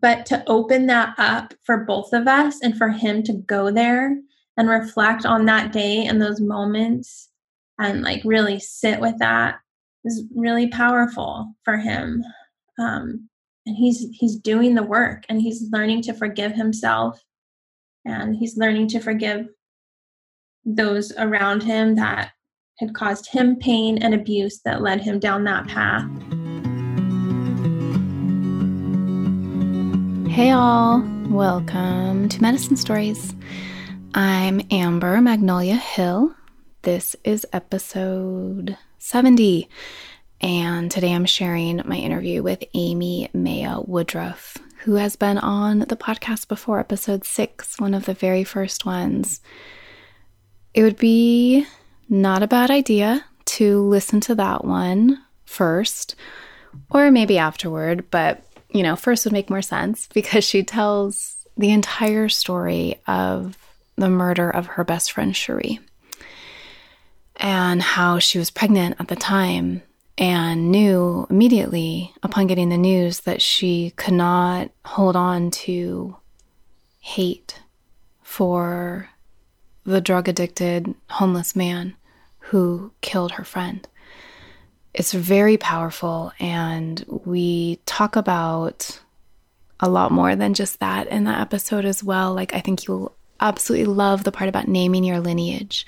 but to open that up for both of us and for him to go there and reflect on that day and those moments and like really sit with that is really powerful for him um, and he's he's doing the work and he's learning to forgive himself and he's learning to forgive those around him that had caused him pain and abuse that led him down that path. Hey, all, welcome to Medicine Stories. I'm Amber Magnolia Hill. This is episode 70, and today I'm sharing my interview with Amy Mea Woodruff, who has been on the podcast before, episode six, one of the very first ones. It would be not a bad idea to listen to that one first, or maybe afterward, but you know, first would make more sense because she tells the entire story of the murder of her best friend, Cheree, and how she was pregnant at the time and knew immediately upon getting the news that she could not hold on to hate for the drug addicted homeless man who killed her friend. It's very powerful, and we talk about a lot more than just that in that episode as well. Like, I think you'll absolutely love the part about naming your lineage.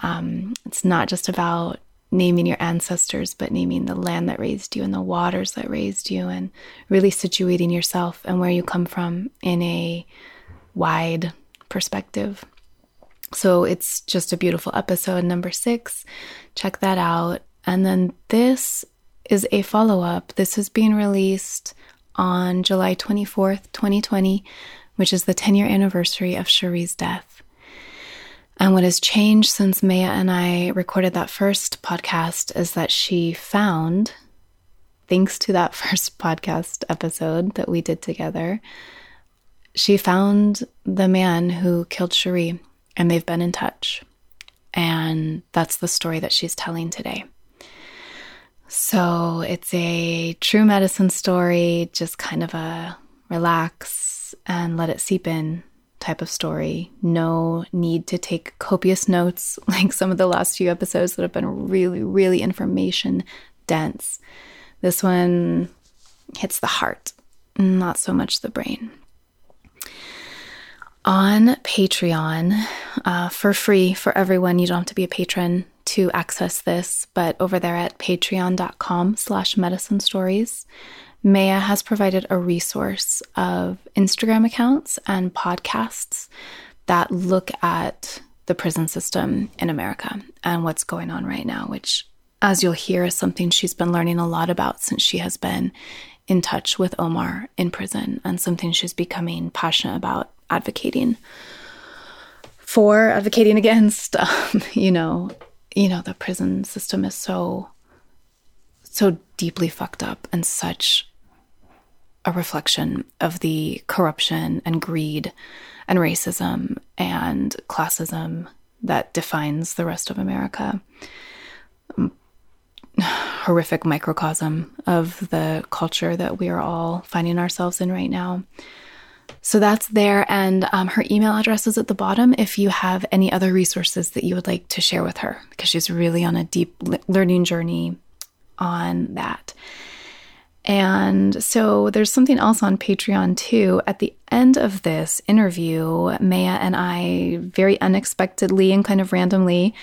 Um, it's not just about naming your ancestors, but naming the land that raised you and the waters that raised you, and really situating yourself and where you come from in a wide perspective. So it's just a beautiful episode, number six. Check that out. And then this is a follow up. This has been released on July 24th, 2020, which is the 10 year anniversary of Cheree's death. And what has changed since Mea and I recorded that first podcast is that she found, thanks to that first podcast episode that we did together, she found the man who killed Cheree and they've been in touch. And that's the story that she's telling today. So it's a true medicine story, just kind of a relax and let it seep in type of story. No need to take copious notes like some of the last few episodes that have been really, really information dense. This one hits the heart, not so much the brain on Patreon uh, for free for everyone. You don't have to be a patron to access this, but over there at patreon.com slash medicine stories, Mea has provided a resource of Instagram accounts and podcasts that look at the prison system in America and what's going on right now, which, as you'll hear, is something she's been learning a lot about since she has been in touch with Omar in prison and something she's becoming passionate about advocating for, advocating against. Um, you know, you know, the prison system is so so deeply fucked up and such a reflection of the corruption and greed and racism and classism that defines the rest of America. Horrific microcosm of the culture that we are all finding ourselves in right now. So that's there. And um, her email address is at the bottom if you have any other resources that you would like to share with her, because she's really on a deep learning journey on that. And so there's something else on Patreon too. At the end of this interview, Mea and I very unexpectedly and kind of randomly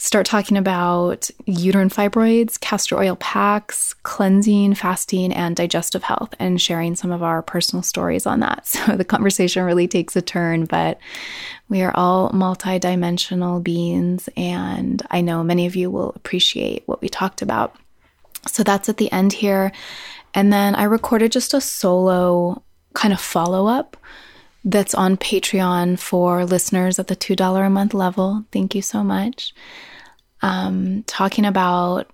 start talking about uterine fibroids, castor oil packs, cleansing, fasting, and digestive health, and sharing some of our personal stories on that. So the conversation really takes a turn, but we are all multidimensional beings, and I know many of you will appreciate what we talked about. So that's at the end here. And then I recorded just a solo kind of follow up that's on Patreon for listeners at the $2 a month level. Thank you so much um, talking about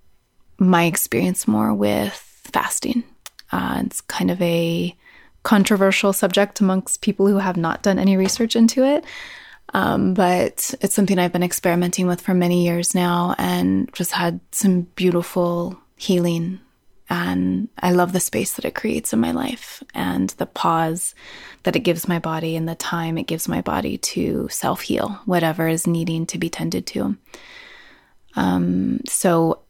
my experience more with fasting. Uh, it's kind of a controversial subject amongst people who have not done any research into it. Um, but it's something I've been experimenting with for many years now and just had some beautiful healing And I love the space that it creates in my life and the pause that it gives my body and the time it gives my body to self heal, whatever is needing to be tended to. Um, so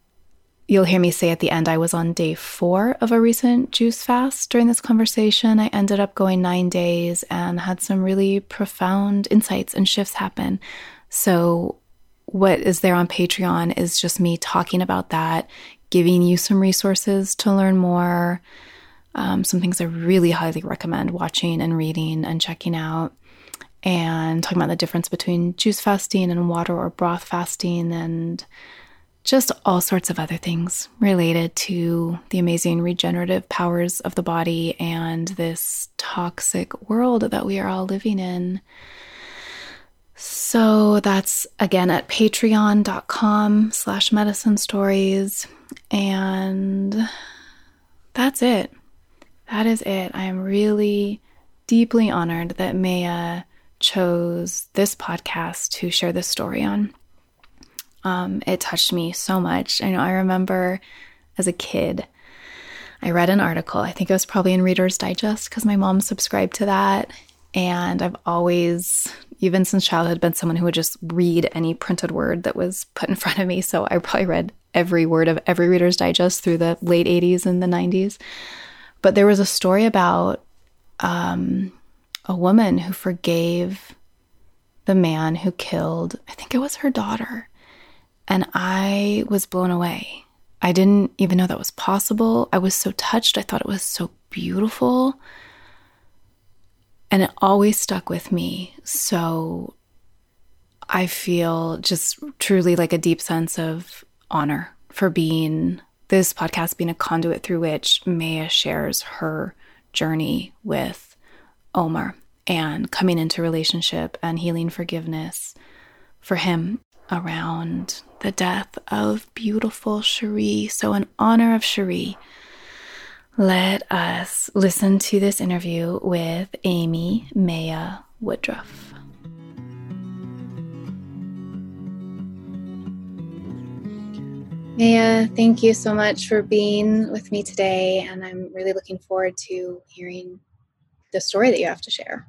you'll hear me say at the end, I was on day four of a recent juice fast during this conversation. I ended up going nine days and had some really profound insights and shifts happen. So, what is there on Patreon is just me talking about that, giving you some resources to learn more, um, some things I really highly recommend watching and reading and checking out, and talking about the difference between juice fasting and water or broth fasting and just all sorts of other things related to the amazing regenerative powers of the body and this toxic world that we are all living in. So that's again at patreon.com slash medicine stories. And that's it. That is it. I am really deeply honored that Mea chose this podcast to share this story on. Um, it touched me so much. I know I remember as a kid, I read an article. I think it was probably in Reader's Digest because my mom subscribed to that. And I've always, even since childhood, been someone who would just read any printed word that was put in front of me. So I probably read every word of every Reader's Digest through the late 80s and the 90s. But there was a story about um, a woman who forgave the man who killed, I think it was her daughter. And I was blown away. I didn't even know that was possible. I was so touched. I thought it was so beautiful. And it always stuck with me. So I feel just truly like a deep sense of honor for being this podcast, being a conduit through which Mea shares her journey with Omar and coming into relationship and healing forgiveness for him around the death of beautiful Cheree. So, in honor of Cheree, let us listen to this interview with Amy Mea Woodruff. Mea, thank you so much for being with me today, and I'm really looking forward to hearing the story that you have to share.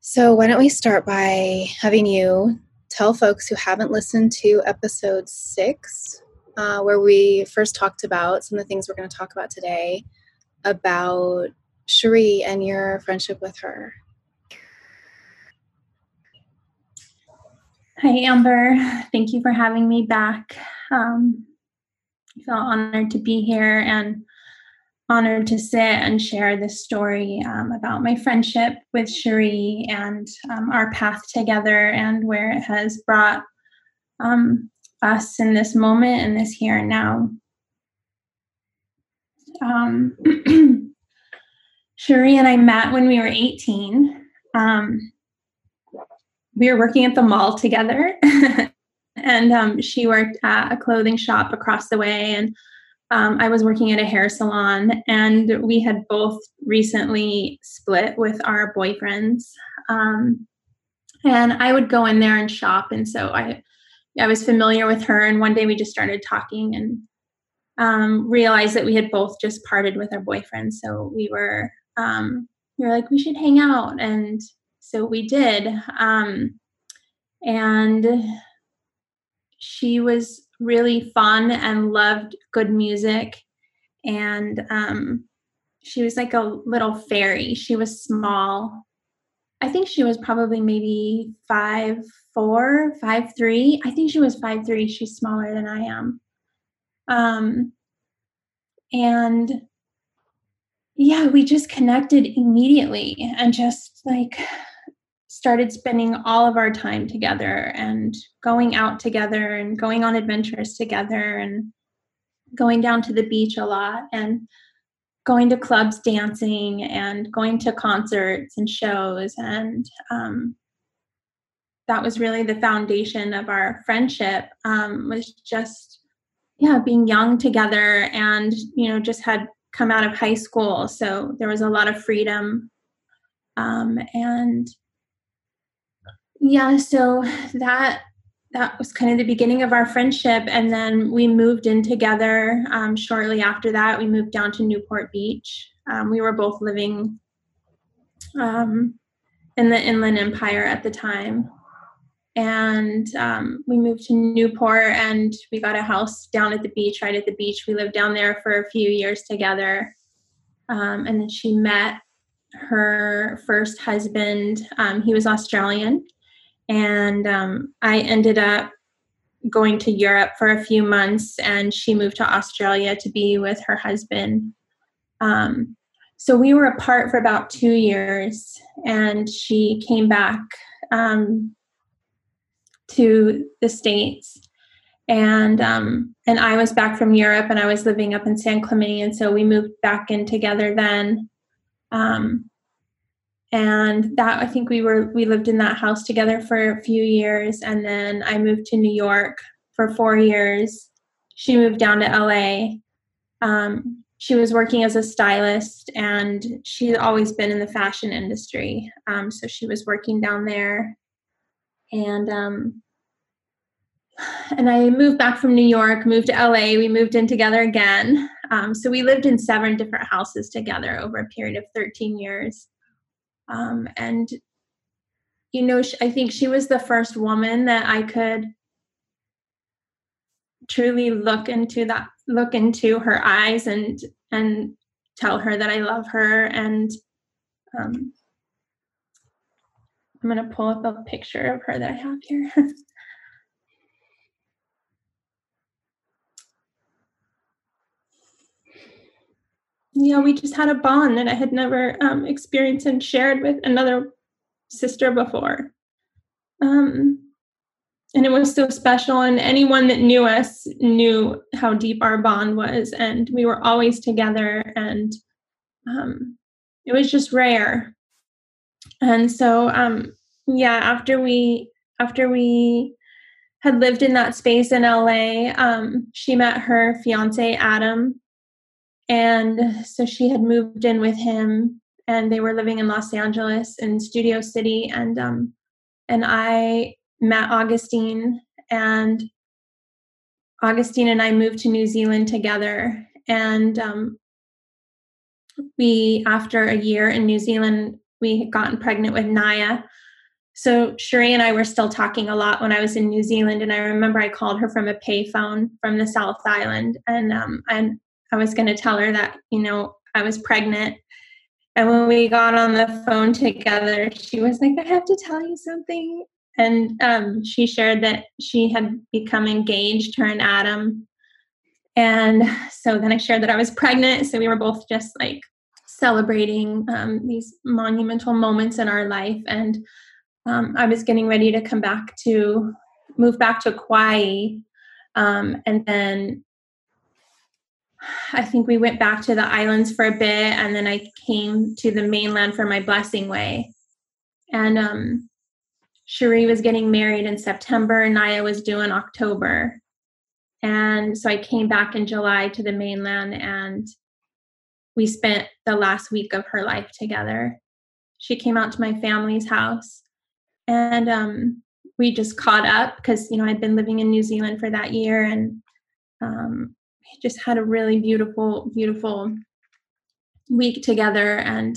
So, why don't we start by having you tell folks who haven't listened to episode six, uh, where we first talked about some of the things we're going to talk about today about Cheree and your friendship with her. Hi, Amber. Thank you for having me back. Um, I feel honored to be here and honored to sit and share this story um, about my friendship with Cheree and um, our path together and where it has brought um, us in this moment and this here and now. Um, Cheree and I met when we were 18. Um, we were working at the mall together, and um, she worked at a clothing shop across the way. And um, I was working at a hair salon, and we had both recently split with our boyfriends. Um, and I would go in there and shop, and so I, I was familiar with her. And one day we just started talking and um, realized that we had both just parted with our boyfriends. So we were, um, we were like, we should hang out, and so we did. Um, and she was really fun and loved good music. And um, she was like a little fairy. She was small. I think she was probably maybe five four, five three. I think she was five three. She's smaller than I am. Um, and yeah, we just connected immediately and just like started spending all of our time together and going out together and going on adventures together and going down to the beach a lot and going to clubs dancing and going to concerts and shows. And um, that was really the foundation of our friendship um, was just yeah being young together and you know just had come out of high school. So there was a lot of freedom um, and yeah. So that that was kind of the beginning of our friendship. And then we moved in together um, shortly after that. We moved down to Newport Beach. Um, we were both living um, in the Inland Empire at the time. And um, we moved to Newport and we got a house down at the beach, right at the beach. We lived down there for a few years together. Um, and then she met her first husband. Um, he was Australian and um, I ended up going to Europe for a few months, and she moved to Australia to be with her husband. Um, so we were apart for about two years, and she came back um, to the states, and um, and I was back from Europe, and I was living up in San Clemente, and so we moved back in together then. Um, and that i think we were we lived in that house together for a few years. And then i moved to new york for four years. She moved down to la um, she was working as a stylist and she's always been in the fashion industry. Um, so she was working down there. And um, and i moved back from new york moved to la we moved in together again. Um, so we lived in seven different houses together over a period of 13 years um, and, you know, I think she was the first woman that I could truly look into that, look into her eyes and, and tell her that I love her. And, um, I'm going to pull up a picture of her that I have here. yeah, we just had a bond that I had never um, experienced and shared with another sister before. Um, and it was so special. And anyone that knew us knew how deep our bond was. And we were always together. And um, it was just rare. And so, um, yeah, after we after we had lived in that space in LA, um, she met her fiance Adam, and so she had moved in with him and they were living in Los Angeles in Studio City. And um and I met Augustine and Augustine and I moved to New Zealand together. And um we after a year in New Zealand we had gotten pregnant with Naya. So Cheree and I were still talking a lot when I was in New Zealand, and I remember I called her from a payphone from the South Island, and um, and I was going to tell her that, you know, I was pregnant. And when we got on the phone together, she was like, I have to tell you something. And um, she shared that she had become engaged, her and Adam. And so then I shared that I was pregnant. So we were both just like celebrating um, these monumental moments in our life. And um, I was getting ready to come back to move back to Kauai. Um, and then I think we went back to the islands for a bit and then I came to the mainland for my blessing way. And um Cheree was getting married in September, Naya was due in October. And so I came back in July to the mainland and we spent the last week of her life together. She came out to my family's house and um we just caught up because you know I'd been living in New Zealand for that year and um just had a really beautiful, beautiful week together. And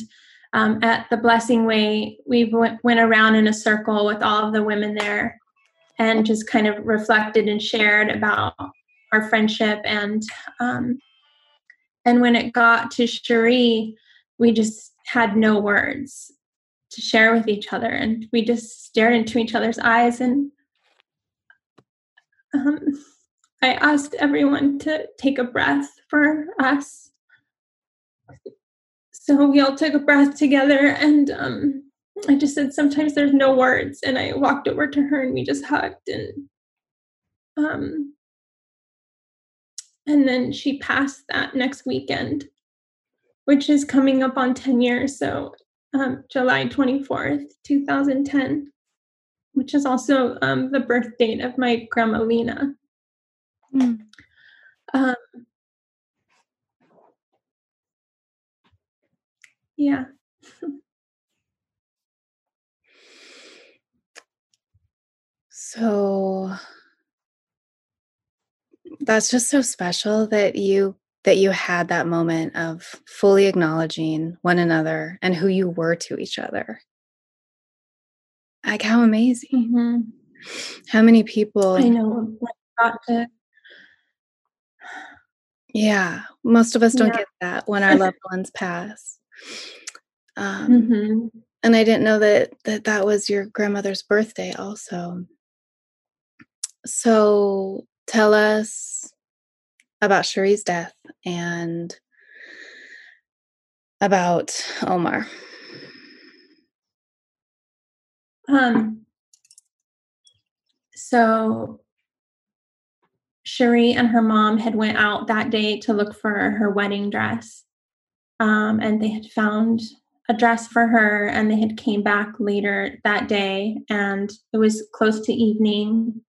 um, at the Blessing Way, we went, went around in a circle with all of the women there and just kind of reflected and shared about our friendship. And um, and when it got to Cheree, we just had no words to share with each other, and we just stared into each other's eyes and. Um, I asked everyone to take a breath for us. So we all took a breath together, and um, I just said, Sometimes there's no words. And I walked over to her and we just hugged. And um, and then she passed that next weekend, which is coming up on 10 years. So um, July 24th, 2010, which is also um, the birth date of my grandma Lena. Mm. Um, yeah. So that's just so special that you that you had that moment of fully acknowledging one another and who you were to each other. Like how amazing. Mm-hmm. How many people I know got to Yeah, most of us don't yeah. get that when our loved ones pass. Um, mm-hmm. And I didn't know that, that that was your grandmother's birthday also. So tell us about Cheree's death and about Omar. Um, so Cheree and her mom had went out that day to look for her wedding dress. Um, and they had found a dress for her and they had came back later that day and it was close to evening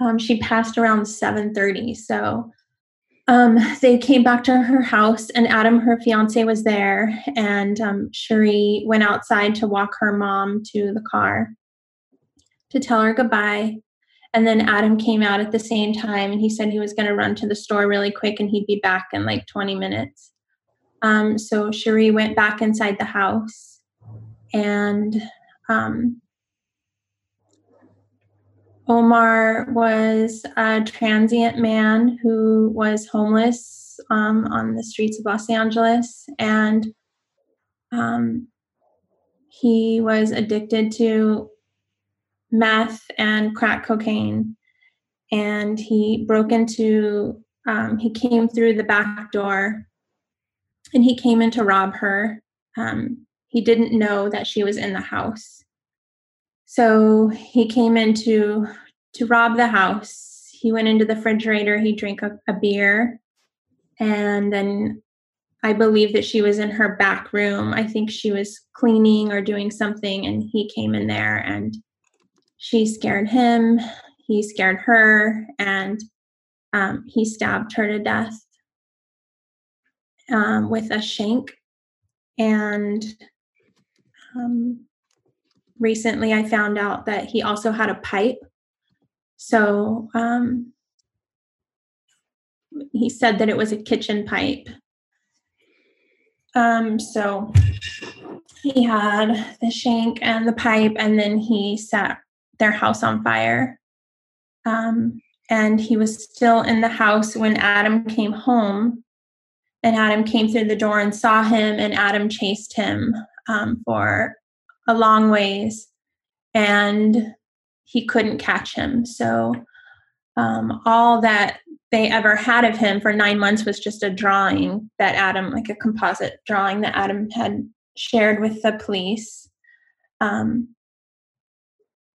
um, she passed around 7.30 so um, they came back to her house and adam her fiance was there and um, Cheree went outside to walk her mom to the car to tell her goodbye and then adam came out at the same time and he said he was going to run to the store really quick and he'd be back in like 20 minutes. Um, so Cheree went back inside the house and um, Omar was a transient man who was homeless um, on the streets of Los Angeles and um, he was addicted to meth and crack cocaine and he broke into um, he came through the back door and he came in to rob her. Um, he didn't know that she was in the house. So he came in to, to rob the house. He went into the refrigerator, he drank a, a beer, and then I believe that she was in her back room. I think she was cleaning or doing something, and he came in there and she scared him. He scared her, and um, he stabbed her to death um, with a shank. And um, recently I found out that he also had a pipe. So um, he said that it was a kitchen pipe. Um, so he had the shank and the pipe, and then he set their house on fire. Um, and he was still in the house when Adam came home and Adam came through the door and saw him, and Adam chased him um, for a long ways, and he couldn't catch him. So um, all that they ever had of him for nine months was just a drawing that Adam, like a composite drawing that Adam had shared with the police. Um,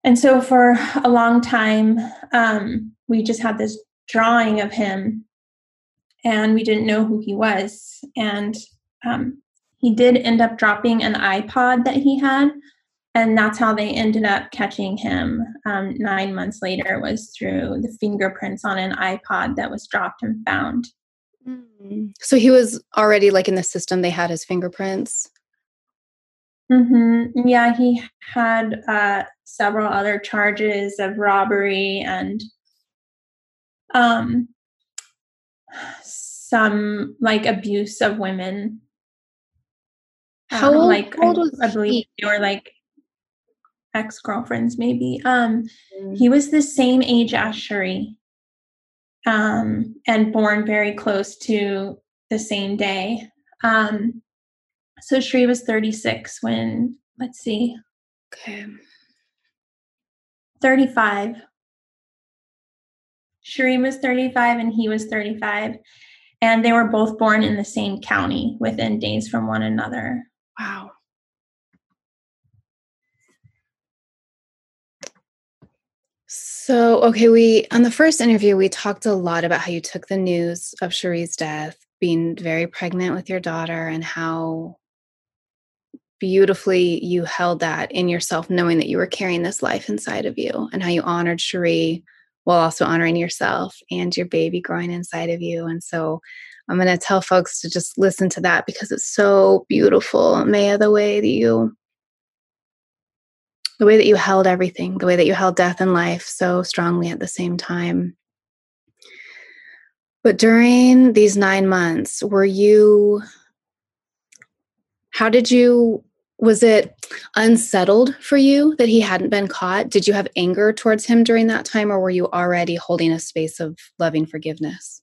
and so for a long time, um, we just had this drawing of him and we didn't know who he was. And um, he did end up dropping an iPod that he had, and that's how they ended up catching him um, nine months later was through the fingerprints on an iPod that was dropped and found. Mm. So he was already like in the system. They had his fingerprints. Mm-hmm. Yeah, he had uh, several other charges of robbery and um, some like abuse of women. How um, like I, I, believe he? they were like ex girlfriends, maybe. Um, mm. he was the same age as Cheree, um, and born very close to the same day. Um, so Cheree was 36 when, let's see. Okay. 35. Cheree was 35 and he was 35 and they were both born in the same county within days from one another. Wow. So, okay, we on the first interview we talked a lot about how you took the news of Cheree's death, being very pregnant with your daughter and how beautifully you held that in yourself knowing that you were carrying this life inside of you and how you honored Cheree while also honoring yourself and your baby growing inside of you. And so I'm going to tell folks to just listen to that because it's so beautiful, Mea, the way that you the way that you held everything, the way that you held death and life so strongly at the same time. But during these nine months, were you, how did you, was it unsettled for you that he hadn't been caught? Did you have anger towards him during that time, or were you already holding a space of loving forgiveness?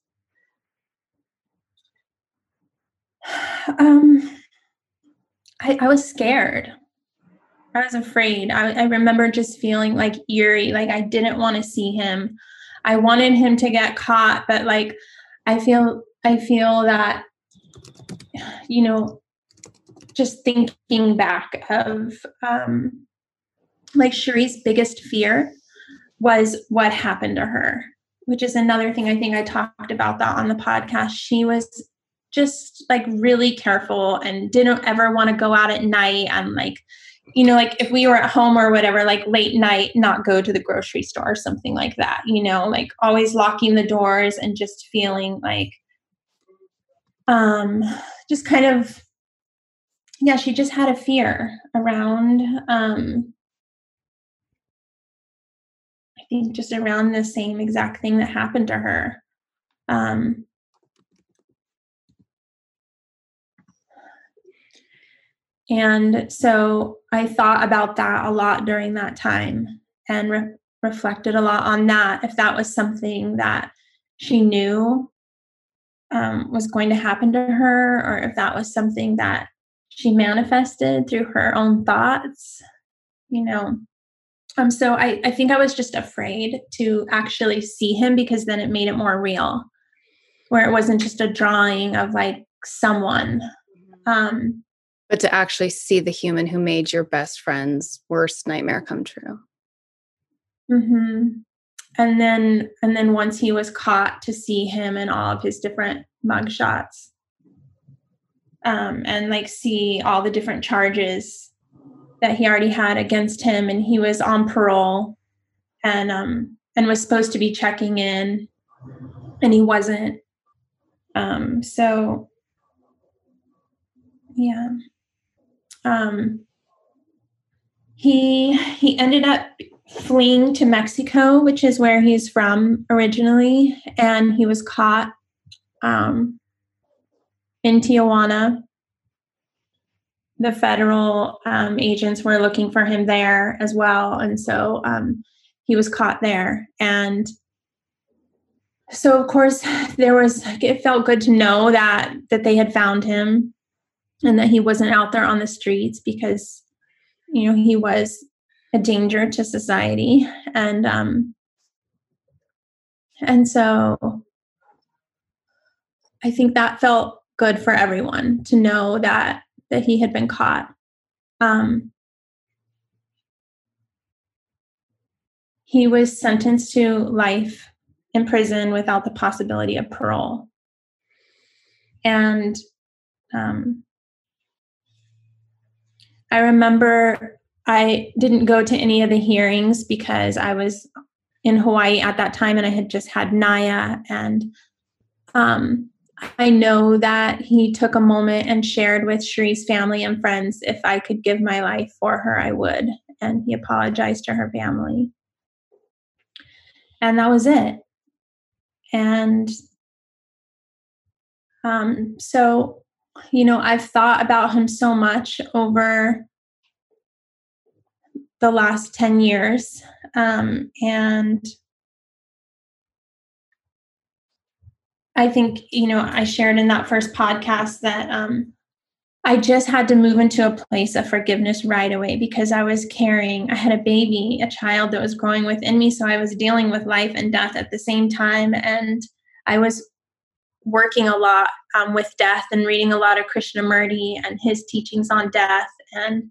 Um, I, I was scared. I was afraid. I, I remember just feeling like eerie, like I didn't want to see him. I wanted him to get caught, but like I feel I feel that you know, just thinking back of um like Cheree's biggest fear was what happened to her, which is another thing I think I talked about that on the podcast. She was just like really careful and didn't ever want to go out at night and like you know, like if we were at home or whatever, like late night, not go to the grocery store or something like that, you know, like always locking the doors and just feeling like, um, just kind of, yeah, she just had a fear around, um, I think just around the same exact thing that happened to her. Um, And so I thought about that a lot during that time and re- reflected a lot on that. If that was something that she knew um, was going to happen to her, or if that was something that she manifested through her own thoughts, you know. Um, so I, I think I was just afraid to actually see him because then it made it more real, where it wasn't just a drawing of like someone. Mm-hmm. Um, but to actually see the human who made your best friend's worst nightmare come true. Mm-hmm. And then, and then once he was caught, to see him in all of his different mugshots, um, and like see all the different charges that he already had against him, and he was on parole, and um, and was supposed to be checking in, and he wasn't. Um, so yeah um, he he ended up fleeing to Mexico, which is where he's from originally, and he was caught um, in Tijuana. The federal um, agents were looking for him there as well, and so um, he was caught there. And so, of course, there was. It felt good to know that that they had found him and that he wasn't out there on the streets because you know he was a danger to society and um and so i think that felt good for everyone to know that that he had been caught um he was sentenced to life in prison without the possibility of parole and um I remember I didn't go to any of the hearings because I was in Hawaii at that time and I had just had Naya. And um, I know that he took a moment and shared with Cheree's family and friends if I could give my life for her, I would. And he apologized to her family. And that was it. And um, so you know, I've thought about him so much over the last 10 years. Um, and I think, you know, I shared in that first podcast that um, I just had to move into a place of forgiveness right away because I was carrying, I had a baby, a child that was growing within me. So I was dealing with life and death at the same time. And I was working a lot um, with death and reading a lot of Krishnamurti and his teachings on death. And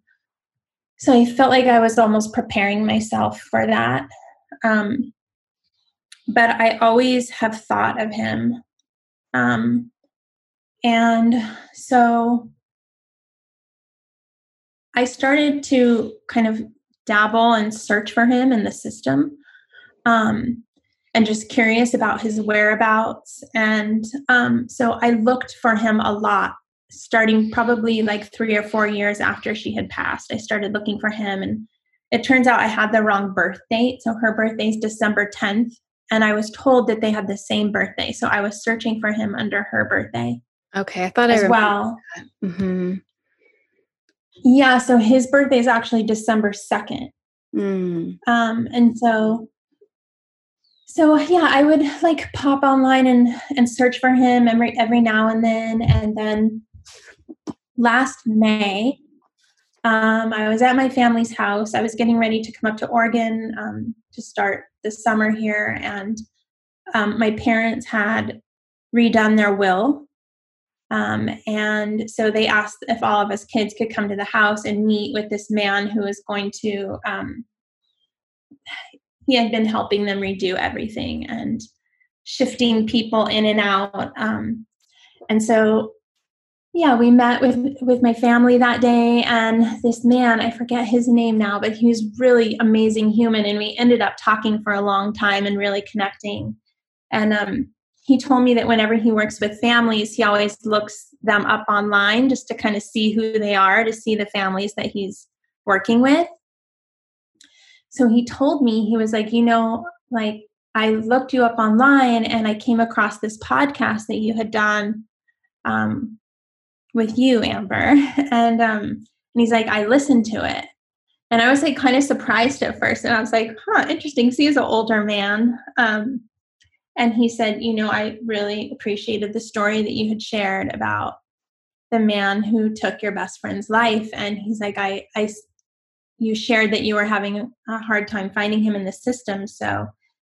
so I felt like I was almost preparing myself for that. Um, but I always have thought of him. Um, and so I started to kind of dabble and search for him in the system. Um, and just curious about his whereabouts. And um, so I looked for him a lot, starting probably like three or four years after she had passed. I started looking for him and it turns out I had the wrong birth date. So her birthday is December 10th. And I was told that they had the same birthday. So I was searching for him under her birthday. Okay. I thought as I well. Mm-hmm. Yeah. So his birthday is actually December 2nd. Mm. Um, and so so yeah i would like pop online and and search for him every every now and then and then last may um, i was at my family's house i was getting ready to come up to oregon um, to start the summer here and um, my parents had redone their will um, and so they asked if all of us kids could come to the house and meet with this man who was going to um, he had been helping them redo everything and shifting people in and out. Um, and so, yeah, we met with with my family that day, and this man, I forget his name now, but he was really amazing human, and we ended up talking for a long time and really connecting. And um, he told me that whenever he works with families, he always looks them up online just to kind of see who they are, to see the families that he's working with so he told me he was like you know like i looked you up online and i came across this podcast that you had done um, with you amber. And um, and he's like i listened to it. And i was like kind of surprised at first and i was like huh interesting. See he's an older man. Um, and he said you know i really appreciated the story that you had shared about the man who took your best friend's life. And he's like i i you shared that you were having a hard time finding him in the system. So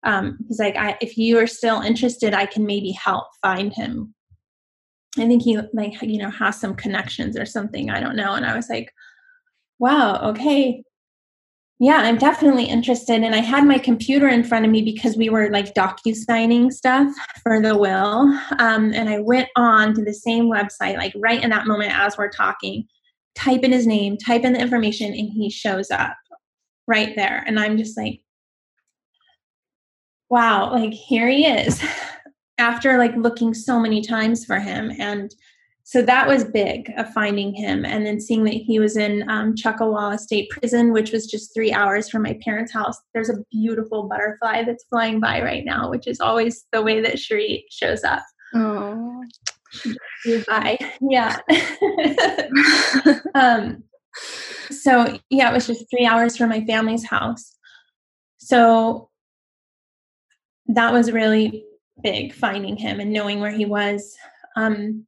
um, he's like, I, if you are still interested, I can maybe help find him. I think he like you know has some connections or something. I don't know. And I was like, wow, okay. Yeah, I'm definitely interested. And I had my computer in front of me because we were like docu signing stuff for the will. Um, and I went on to the same website, like right in that moment as we're talking, type in his name, type in the information, and he shows up right there. And I'm just like, wow, like here he is after like looking so many times for him. And so that was big of finding him and then seeing that he was in um, Chuckawalla State Prison, which was just three hours from my parents' house. There's a beautiful butterfly that's flying by right now, which is always the way that Cheree shows up. Oh, Bye. Yeah. um, so yeah, it was just three hours from my family's house. So that was really big finding him and knowing where he was. Um,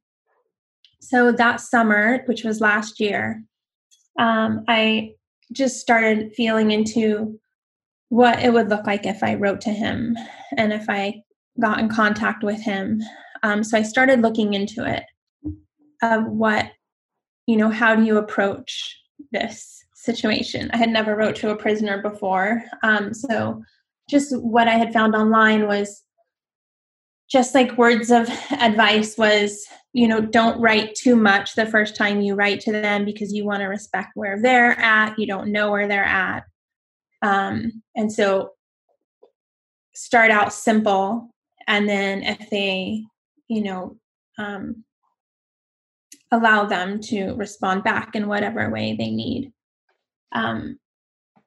so that summer, which was last year, um, I just started feeling into what it would look like if I wrote to him and if I got in contact with him um, so I started looking into it of what, you know, how do you approach this situation? I had never wrote to a prisoner before. Um, so just what I had found online was just like words of advice was, you know, don't write too much the first time you write to them because you want to respect where they're at. You don't know where they're at. Um, and so start out simple and then if they you know um, allow them to respond back in whatever way they need um,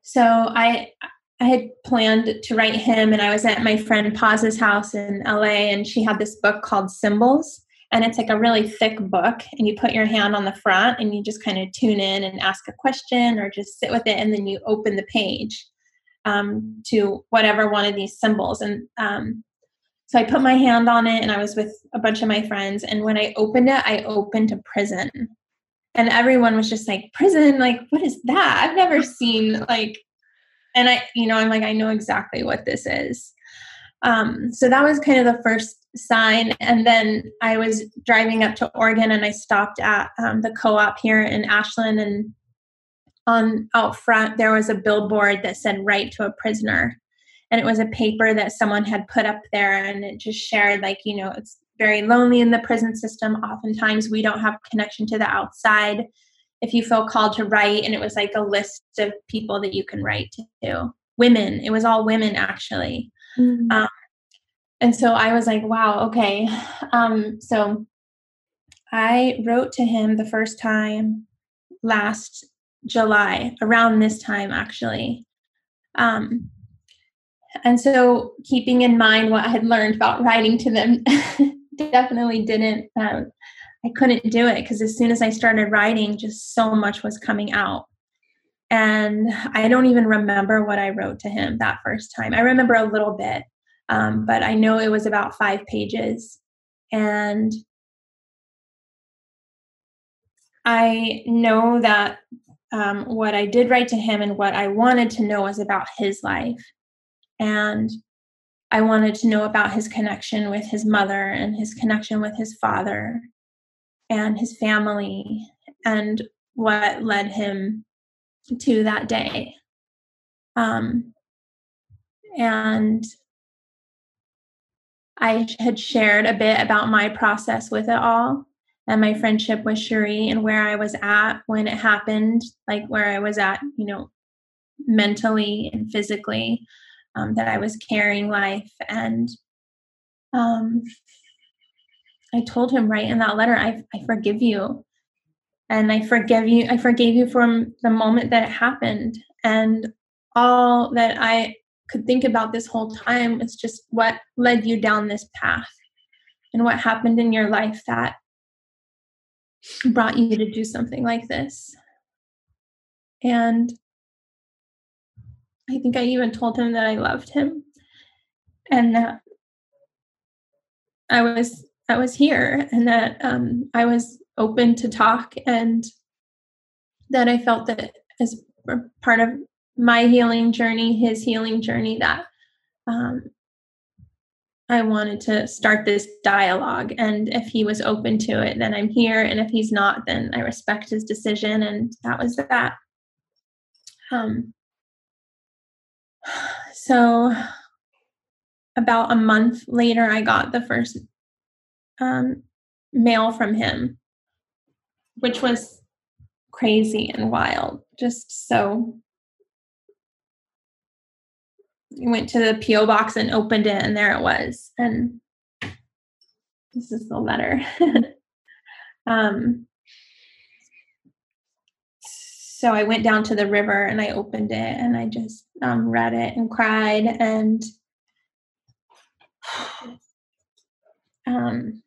so i i had planned to write him and i was at my friend paz's house in la and she had this book called symbols and it's like a really thick book and you put your hand on the front and you just kind of tune in and ask a question or just sit with it and then you open the page um, to whatever one of these symbols and um, so I put my hand on it and I was with a bunch of my friends. And when I opened it, I opened to prison. And everyone was just like, prison? Like, what is that? I've never seen like, and I, you know, I'm like, I know exactly what this is. Um, so that was kind of the first sign. And then I was driving up to Oregon and I stopped at um, the co op here in Ashland. And on out front, there was a billboard that said, Write to a prisoner and it was a paper that someone had put up there and it just shared like you know it's very lonely in the prison system oftentimes we don't have connection to the outside if you feel called to write and it was like a list of people that you can write to women it was all women actually mm-hmm. um, and so i was like wow okay um, so i wrote to him the first time last July, around this time actually. Um, and so, keeping in mind what I had learned about writing to them, definitely didn't. I couldn't do it because as soon as I started writing, just so much was coming out. And I don't even remember what I wrote to him that first time. I remember a little bit, um, but I know it was about five pages. And I know that um, what I did write to him and what I wanted to know was about his life. And I wanted to know about his connection with his mother and his connection with his father and his family and what led him to that day. Um, and I had shared a bit about my process with it all and my friendship with Cheree and where I was at when it happened, like where I was at, you know, mentally and physically, um, that I was carrying life. And um, I told him right in that letter, I, I forgive you. And I forgive you. I forgave you from the moment that it happened. And all that I could think about this whole time is just what led you down this path and what happened in your life that brought you to do something like this. And I think I even told him that I loved him and that I was I was here and that um, I was open to talk and that I felt that as part of my healing journey, his healing journey, that um, I wanted to start this dialogue. And if he was open to it, then I'm here. And if he's not, then I respect his decision. And that was that. Um, so about a month later, I got the first um, mail from him, which was crazy and wild. Just so went to the PO box and opened it, and there it was. And this is the letter. um, so I went down to the river and I opened it and I just um, read it and cried and um,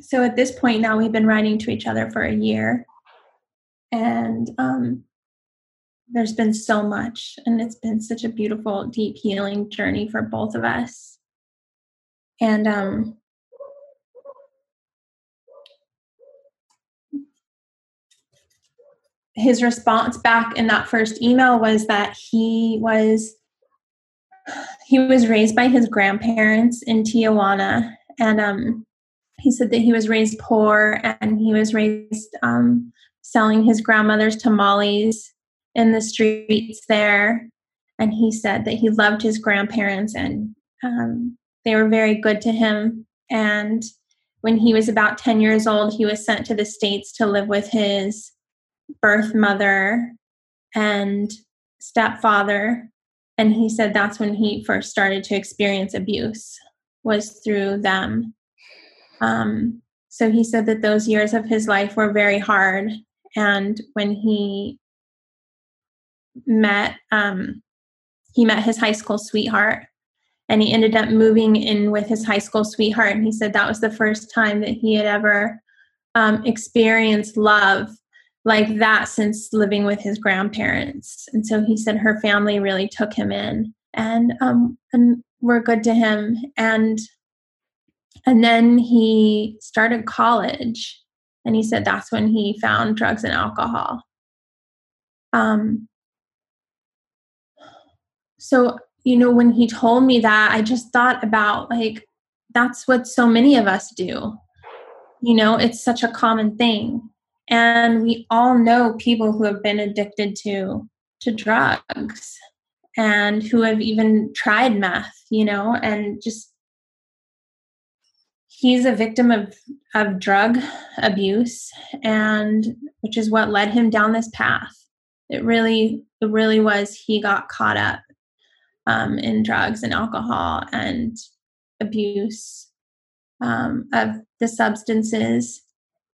so at this point now we've been writing to each other for a year. And um, there's been so much and it's been such a beautiful deep healing journey for both of us. And um his response back in that first email was that he was he was raised by his grandparents in Tijuana. And um he said that he was raised poor and he was raised um selling his grandmother's tamales in the streets there. And he said that he loved his grandparents and um, they were very good to him. And when he was about 10 years old, he was sent to the States to live with his birth mother and stepfather. And he said that's when he first started to experience abuse, was through them. Um, so he said that those years of his life were very hard. And when he met um, he met his high school sweetheart and he ended up moving in with his high school sweetheart. And he said that was the first time that he had ever um, experienced love like that since living with his grandparents. And so he said her family really took him in. And um, and were good to him. And and then he started college and he said that's when he found drugs and alcohol um, so, you know, when he told me that, I just thought about like, that's what so many of us do. You know, it's such a common thing. And we all know people who have been addicted to to drugs and who have even tried meth, you know, and just he's a victim of of drug abuse and which is what led him down this path. It really it really was he got caught up um, in drugs and alcohol and abuse um, of the substances.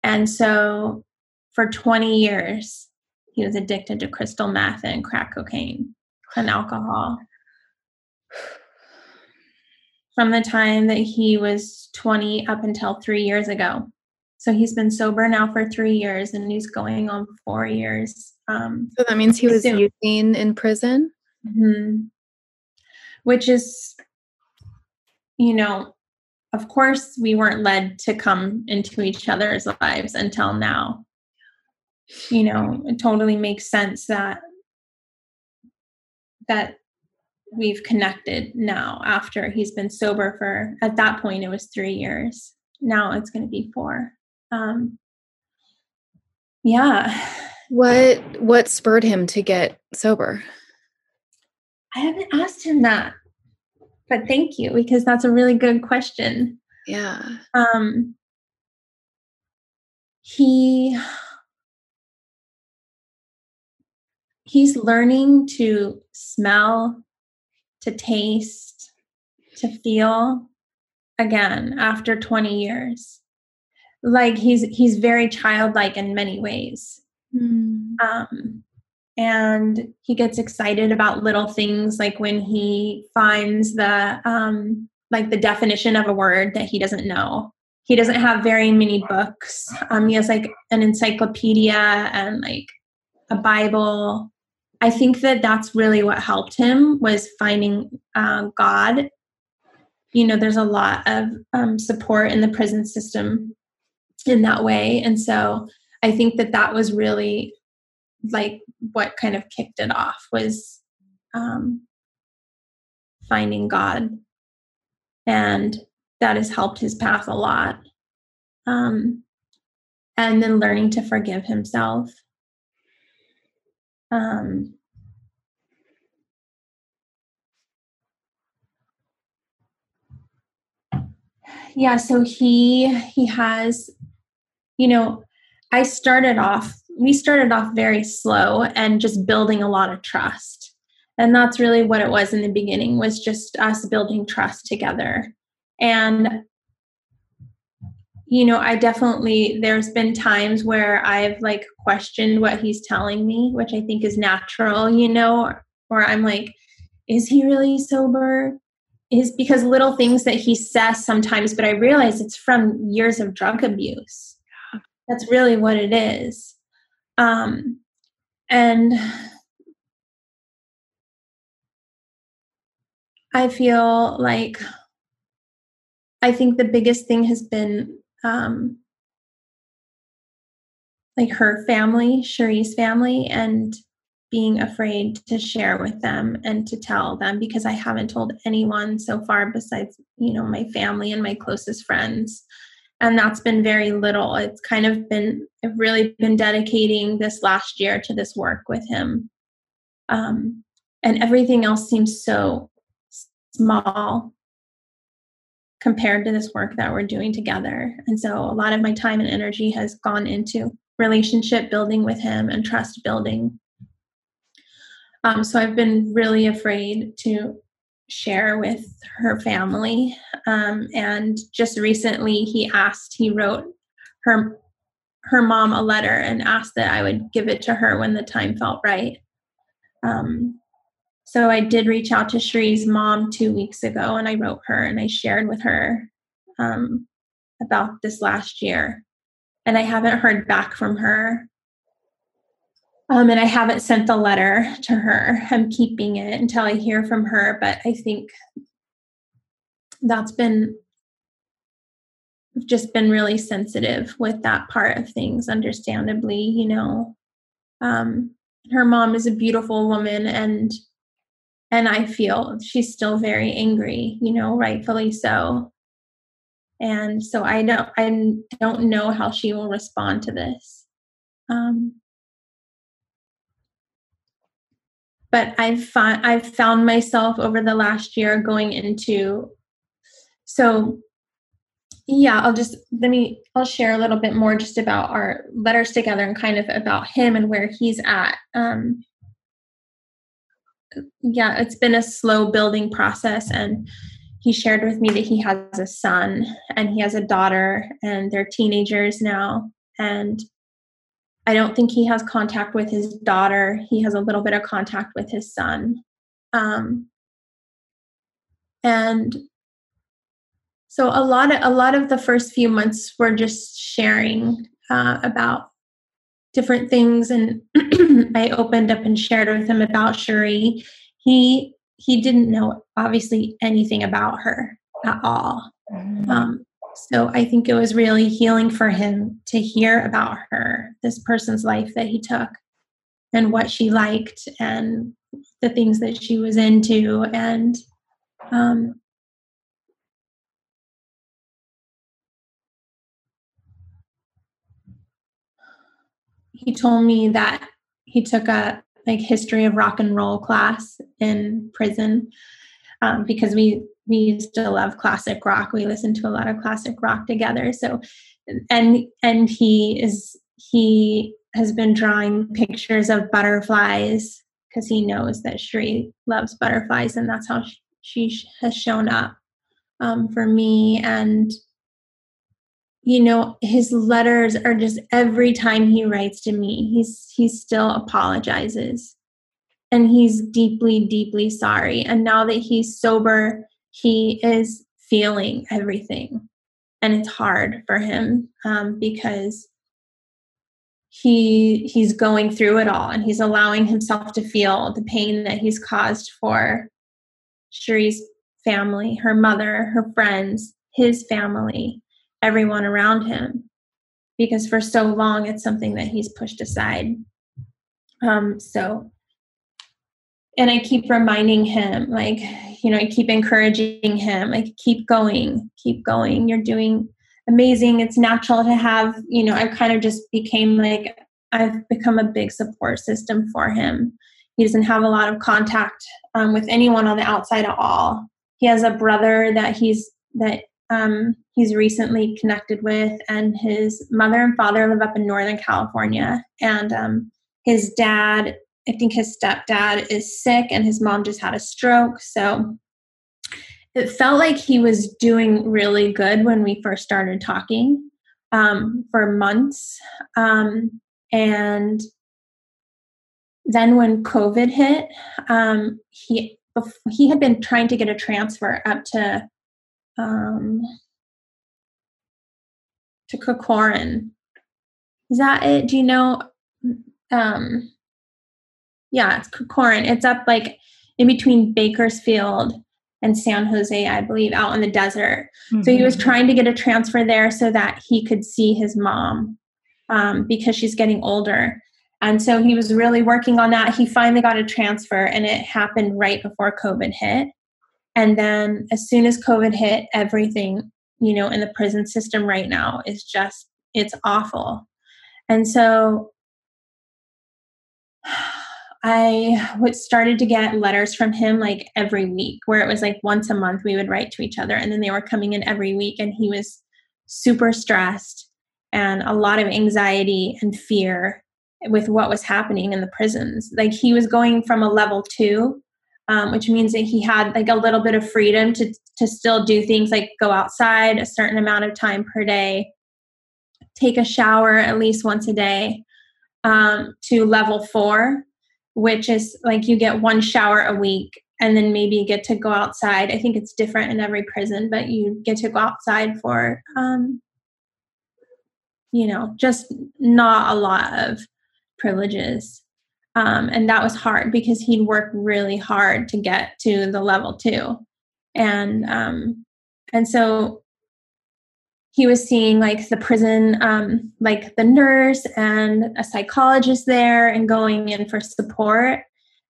And so for 20 years, he was addicted to crystal meth and crack cocaine and alcohol. From the time that he was 20 up until three years ago. So he's been sober now for three years and he's going on four years. Um, so that means he was soon. using in prison? Mm-hmm. Which is, you know, of course, we weren't led to come into each other's lives until now. You know, it totally makes sense that that we've connected now after he's been sober for at that point it was three years now it's going to be four um yeah what what spurred him to get sober i haven't asked him that but thank you because that's a really good question. Yeah. Um he he's learning to smell, to taste, to feel again after 20 years. Like he's he's very childlike in many ways. Mm. Um and he gets excited about little things like when he finds the um, like the definition of a word that he doesn't know he doesn't have very many books um, he has like an encyclopedia and like a bible i think that that's really what helped him was finding uh, god you know there's a lot of um, support in the prison system in that way and so i think that that was really like what kind of kicked it off was um, finding God. And that has helped his path a lot. Um, and then learning to forgive himself. Um, yeah, so he he has, you know, I started off we started off very slow and just building a lot of trust. And that's really what it was in the beginning was just us building trust together. And you know i definitely there's been times where i've like questioned what he's telling me which i think is natural you know or i'm like is he really sober? Is because little things that he says sometimes but i realize it's from years of drug abuse. That's really what it is. Um, and I feel like I think the biggest thing has been um, like her family, Cheree's family, and being afraid to share with them and to tell them because I haven't told anyone so far besides, you know, my family and my closest friends. And that's been very little. It's kind of been i've really been dedicating this last year to this work with him. Um, and everything else seems so small compared to this work that we're doing together and so a lot of my time and energy has gone into relationship building with him and trust building um, so i've been really afraid to share with her family. Um, and just recently, he asked, he wrote her her mom a letter and asked that I would give it to her when the time felt right. Um, so I did reach out to Cheree's mom two weeks ago, and I wrote her and I shared with her um, about this last year. And I haven't heard back from her um, and I haven't sent the letter to her. I'm keeping it until I hear from her. But I think that's been just been really sensitive with that part of things, understandably, you know. Um, her mom is a beautiful woman and and I feel she's still very angry, you know, rightfully so. And so I don't I don't know how she will respond to this. Um, but I've found I've found myself over the last year going into so yeah I'll just let me I'll share a little bit more just about our letters together and kind of about him and where he's at um yeah it's been a slow building process and he shared with me that he has a son and he has a daughter and they're teenagers now and I don't think he has contact with his daughter. He has a little bit of contact with his son. Um, and so a lot of a lot of the first few months were just sharing uh, about different things and i opened up and shared with him about Cheree. he he didn't know obviously anything about her at all mm-hmm. um, so i think it was really healing for him to hear about her this person's life that he took and what she liked and the things that she was into and um, he told me that he took a like history of rock and roll class in prison um, because we we used to love classic rock. We listened to a lot of classic rock together. So, and and he is he has been drawing pictures of butterflies because he knows that Cheree loves butterflies, and that's how she, she has shown up um, for me. And you know his letters are just every time he writes to me he's he still apologizes. And he's deeply deeply sorry. And now that he's sober he is feeling everything. And it's hard for him um, because he he's going through it all and he's allowing himself to feel the pain that he's caused for Cheree's family, her mother, her friends, his family everyone around him because for so long it's something that he's pushed aside. Um, so, and I keep reminding him, like, you know, I keep encouraging him, like, keep going, keep going. You're doing amazing. It's natural to have, you know, I kind of just became like, I've become a big support system for him. He doesn't have a lot of contact um, with anyone on the outside at all. He has a brother that he's that um, he's recently connected with, and his mother and father live up in Northern California. And um, his dad, I think his stepdad is sick, and his mom just had a stroke. So it felt like he was doing really good when we first started talking um, for months. Um, and then when COVID hit, um, he he had been trying to get a transfer up to um, to Corcoran. Is that it? Do you know? Um, yeah, it's Corcoran. It's up like in between Bakersfield and San Jose, I believe, out in the desert. Mm-hmm. So he was mm-hmm. trying to get a transfer there so that he could see his mom um, because she's getting older. And so he was really working on that. He finally got a transfer, and it happened right before COVID hit. And then as soon as COVID hit, everything, you know, in the prison system right now is just, it's awful. And so I would started to get letters from him like every week, where it was like once a month we would write to each other, and then they were coming in every week, and he was super stressed and a lot of anxiety and fear with what was happening in the prisons. Like he was going from a level two um, which means that he had like a little bit of freedom to to still do things like go outside a certain amount of time per day, take a shower at least once a day, um, to level four, which is like you get one shower a week and then maybe get to go outside. I think it's different in every prison, but you get to go outside for um, you know just not a lot of privileges um, and that was hard because he'd worked really hard to get to the level two. And um, and so he was seeing like the prison, um, like the nurse and a psychologist there and going in for support.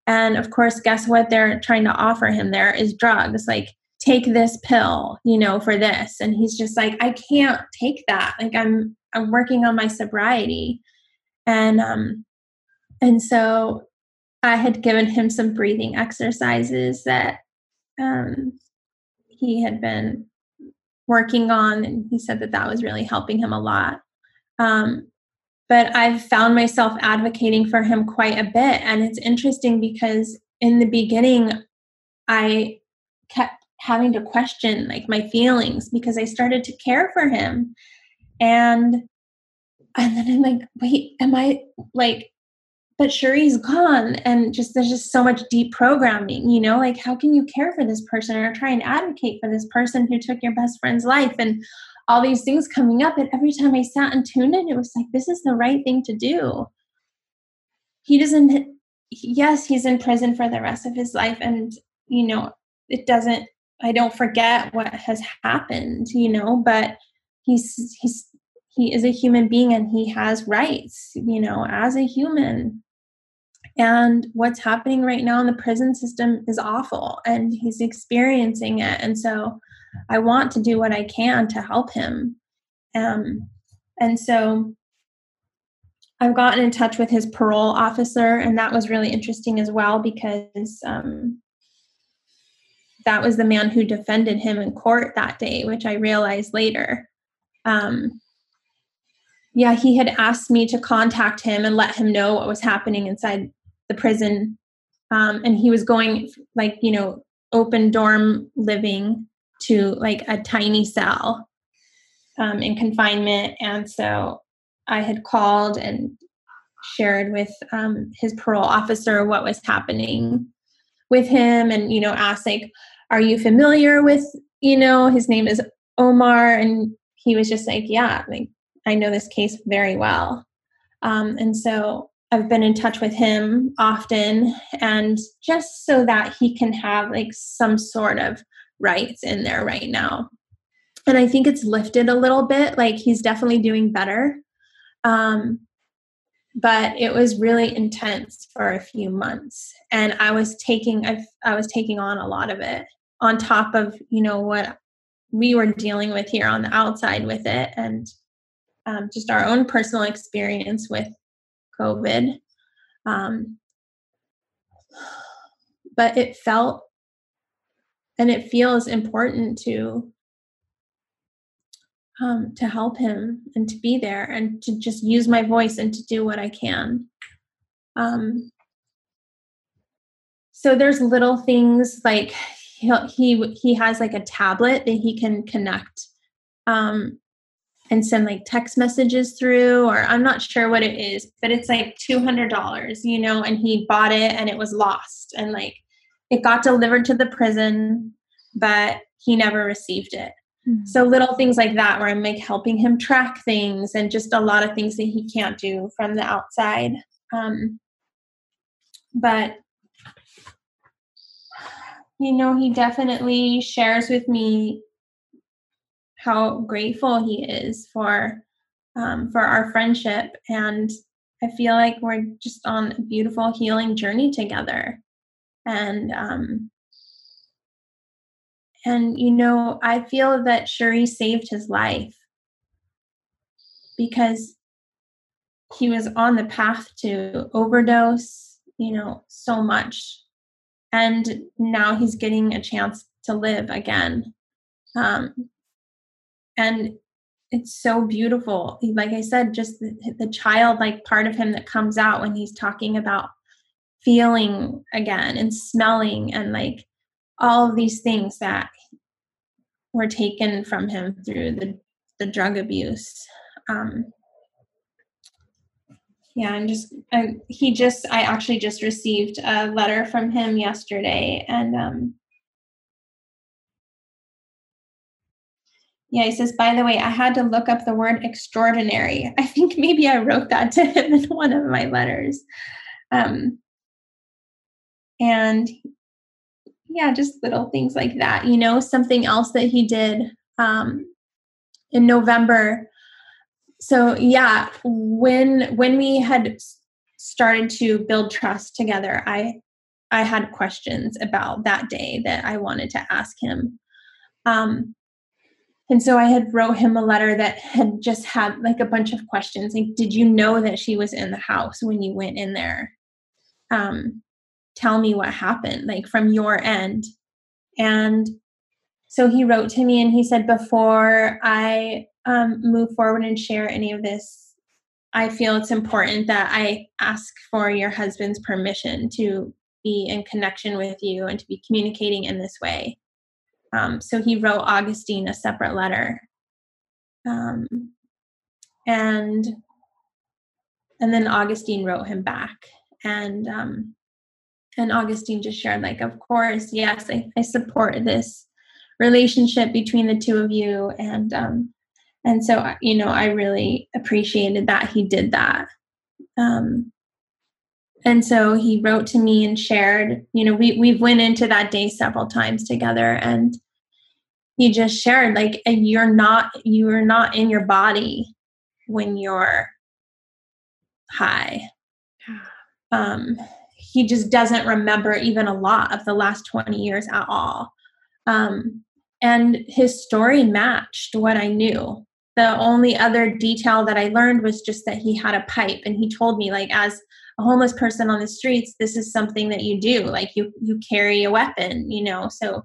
And of course, guess what they're trying to offer him there is drugs. Like, take this pill, you know, for this. And he's just like, I can't take that. Like I'm I'm working on my sobriety. And um and so I had given him some breathing exercises that um, he had been working on, and he said that that was really helping him a lot. Um, but I've found myself advocating for him quite a bit. And it's interesting because in the beginning, I kept having to question like my feelings because I started to care for him. And and then I'm like, wait, am I like, but Cheree's gone. And just, there's just so much deep programming, you know, like how can you care for this person or try and advocate for this person who took your best friend's life and all these things coming up. And every time I sat and tuned in, it was like, this is the right thing to do. He doesn't, yes, he's in prison for the rest of his life. And, you know, it doesn't, I don't forget what has happened, you know, but he's, he's, he is a human being and he has rights, you know, as a human. And what's happening right now in the prison system is awful and he's experiencing it. And so I want to do what I can to help him. Um, and so I've gotten in touch with his parole officer, and that was really interesting as well because um, that was the man who defended him in court that day, which I realized later. Um, yeah, he had asked me to contact him and let him know what was happening inside the prison. Um, and he was going, like, you know, open dorm living to like a tiny cell um, in confinement. And so I had called and shared with um, his parole officer what was happening with him and, you know, asked, like, are you familiar with, you know, his name is Omar? And he was just like, yeah, like, I know this case very well. Um, and so I've been in touch with him often, and just so that he can have like some sort of rights in there right now. And I think it's lifted a little bit. Like he's definitely doing better. Um, but it was really intense for a few months, and I was taking I've, I was taking on a lot of it on top of you know what we were dealing with here on the outside with it, and um, just our own personal experience with COVID. Um, but it felt and it feels important to um, to help him and to be there and to just use my voice and to do what I can. Um, so there's little things like he he has like a tablet that he can connect um, and send like text messages through or i'm not sure what it is but it's like $200 you know and he bought it and it was lost and like it got delivered to the prison but he never received it mm-hmm. so little things like that where i'm like helping him track things and just a lot of things that he can't do from the outside um, but you know he definitely shares with me how grateful he is for um, for our friendship. And i feel like we're just on a beautiful healing journey together. And um, and you know i feel that Cheree saved his life because he was on the path to overdose you know so much. And now he's getting a chance to live again. Um, and it's so beautiful. Like i said just the, the childlike part of him that comes out when he's talking about feeling again and smelling and like all of these things that were taken from him through the, the drug abuse. Um, yeah i'm just I, he just i actually just received a letter from him yesterday and um, Yeah, he says, by the way, I had to look up the word extraordinary. I think maybe I wrote that to him in one of my letters. Um, and yeah, just little things like that. You know, something else that he did um, in November. So yeah, when when we had started to build trust together, I I had questions about that day that I wanted to ask him. Um, and so I had wrote him a letter that had just had like a bunch of questions. Like, did you know that she was in the house when you went in there? Um, tell me what happened, like from your end. And so he wrote to me and he said, before I um, move forward and share any of this, I feel it's important that I ask for your husband's permission to be in connection with you and to be communicating in this way. Um, so he wrote Augustine a separate letter. Um, and and then Augustine wrote him back, and um, and Augustine just shared like, of course, yes, I, I support this relationship between the two of you, and um, and so you know, I really appreciated that he did that. Um, and so he wrote to me and shared you know we we've went into that day several times together and he just shared like you're not you're not in your body when you're high. Um he just doesn't remember even a lot of the last 20 years at all. Um and his story matched what i knew. The only other detail that i learned was just that he had a pipe and he told me like as a homeless person on the streets this is something that you do like you you carry a weapon you know so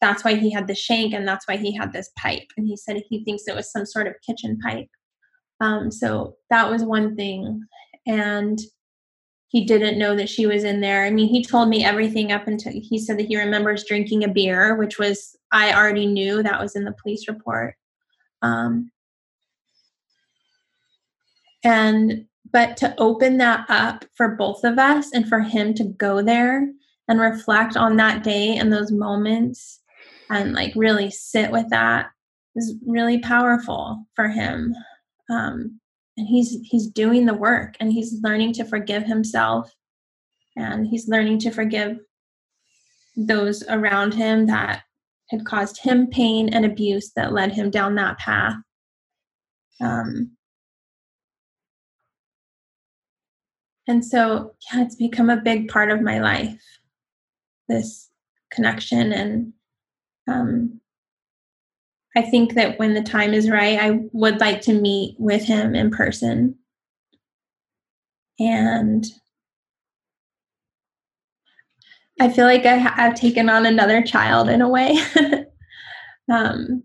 that's why he had the shank and that's why he had this pipe. And he said he thinks it was some sort of kitchen pipe. Um, so that was one thing. And he didn't know that she was in there. I mean he told me everything up until he said that he remembers drinking a beer which was i already knew that was in the police report. Um, and but to open that up for both of us and for him to go there and reflect on that day and those moments and like really sit with that is really powerful for him. Um, and he's he's doing the work and he's learning to forgive himself and he's learning to forgive those around him that had caused him pain and abuse that led him down that path. Um, and so yeah it's become a big part of my life this connection and um, I think that when the time is right, I would like to meet with him in person. And I feel like I have taken on another child in a way. um,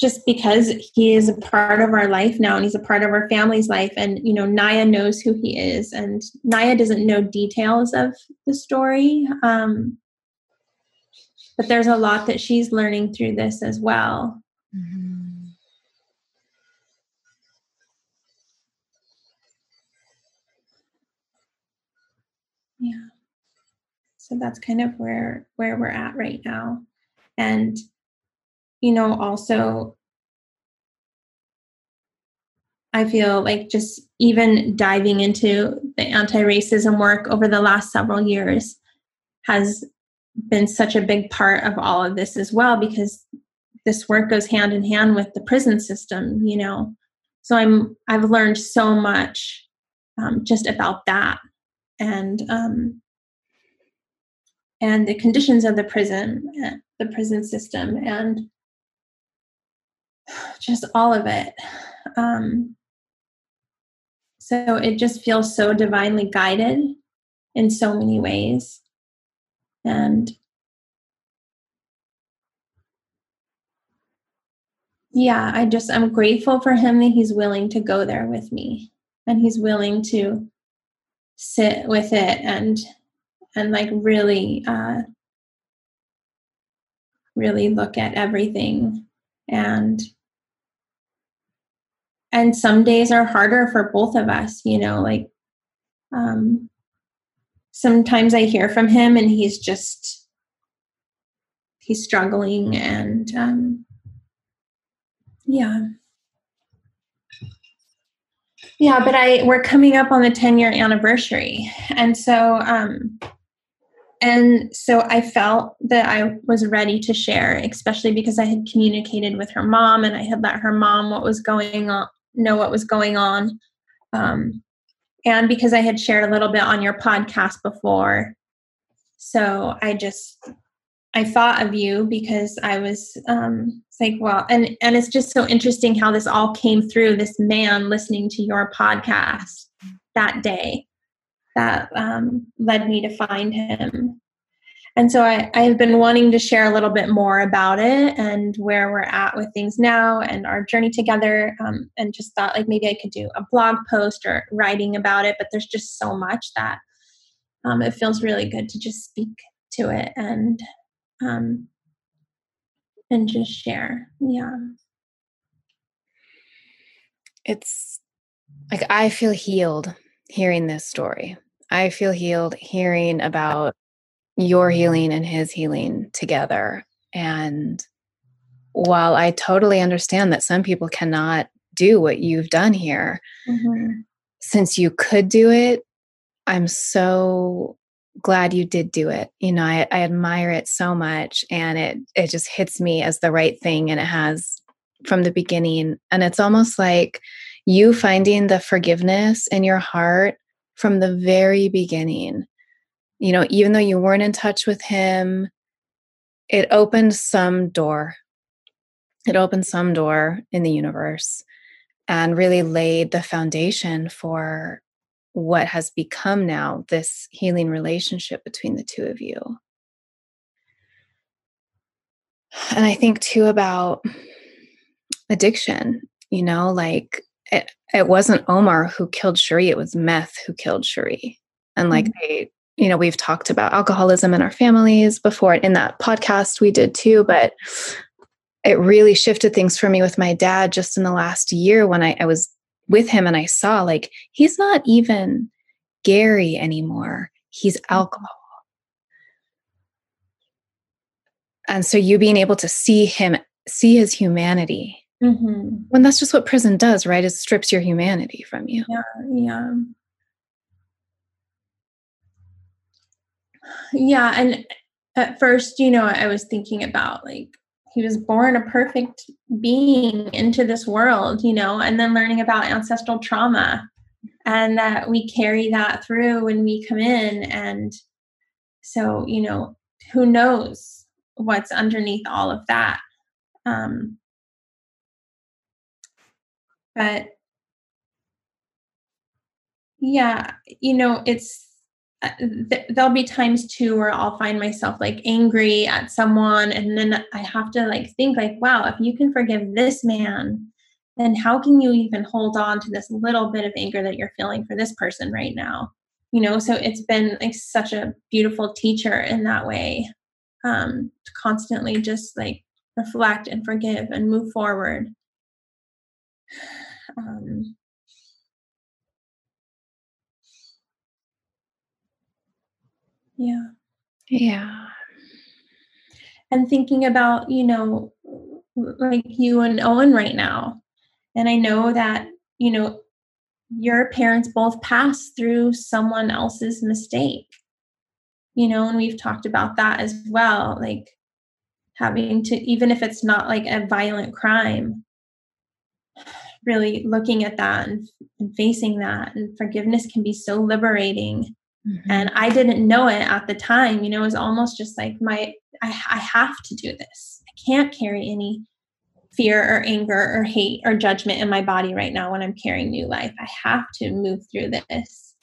just because he is a part of our life now and he's a part of our family's life and you know naya knows who he is and naya doesn't know details of the story um, but there's a lot that she's learning through this as well. Mm-hmm. Yeah. So that's kind of where where we're at right now. And you know, also I feel like just even diving into the anti racism work over the last several years has been such a big part of all of this as well because this work goes hand in hand with the prison system you know? So i'm i've learned so much um, just about that and um, and the conditions of the prison eh, the prison system and just all of it. Um, so it just feels so divinely guided in so many ways. And yeah i just i'm grateful for him that he's willing to go there with me. And he's willing to sit with it and and like really uh really look at everything. And and some days are harder for both of us you know like um sometimes I hear from him and he's just he's struggling and um, yeah. Yeah but i we're coming up on the 10 year anniversary. And so um and so i felt that i was ready to share especially because i had communicated with her mom and i had let her mom what was going on know what was going on um and because I had shared a little bit on your podcast before. So I just I thought of you because I was um, like, well, and and it's just so interesting how this all came through. This man listening to your podcast that day that um, led me to find him, and so I, I have been wanting to share a little bit more about it and where we're at with things now and our journey together. Um, and just thought like maybe I could do a blog post or writing about it, but there's just so much that um, it feels really good to just speak to it and um, and just share. Yeah. it's like I feel healed hearing this story. I feel healed hearing about your healing and his healing together. And while I totally understand that some people cannot do what you've done here, mm-hmm. since you could do it, I'm so glad you did do it. You know, I, I admire it so much and it it just hits me as the right thing and it has from the beginning. And it's almost like you finding the forgiveness in your heart from the very beginning. You know, even though you weren't in touch with him, it opened some door. It opened some door in the universe and really laid the foundation for what has become now this healing relationship between the two of you. And I think too about addiction, you know, like it, it wasn't Omar who killed Cheree, it was meth who killed Cheree. And like mm-hmm. they, you know, we've talked about alcoholism in our families before in that podcast we did too, but it really shifted things for me with my dad just in the last year when I, I was with him and I saw like he's not even Gary anymore. He's mm-hmm. alcohol. And so you being able to see him, see his humanity Mm-hmm. When that's just what prison does, right? It strips your humanity from you. Yeah, yeah. Yeah, and at first, you know, I was thinking about like he was born a perfect being into this world, you know, and then learning about ancestral trauma and that we carry that through when we come in and so, you know, who knows what's underneath all of that. Um but yeah, you know, it's th- there'll be times too where I'll find myself like angry at someone, and then I have to like think like, wow, if you can forgive this man, then how can you even hold on to this little bit of anger that you're feeling for this person right now? You know, so it's been like such a beautiful teacher in that way, um, to constantly just like reflect and forgive and move forward. Um, yeah. Yeah. And thinking about, you know, like you and Owen right now. And I know that, you know, your parents both passed through someone else's mistake. You know, and we've talked about that as well. Like having to, even if it's not like a violent crime, really looking at that and, and facing that and forgiveness can be so liberating mm-hmm. and i didn't know it at the time you know it was almost just like my I, I have to do this. I can't carry any fear or anger or hate or judgment in my body right now when i'm carrying new life. I have to move through this.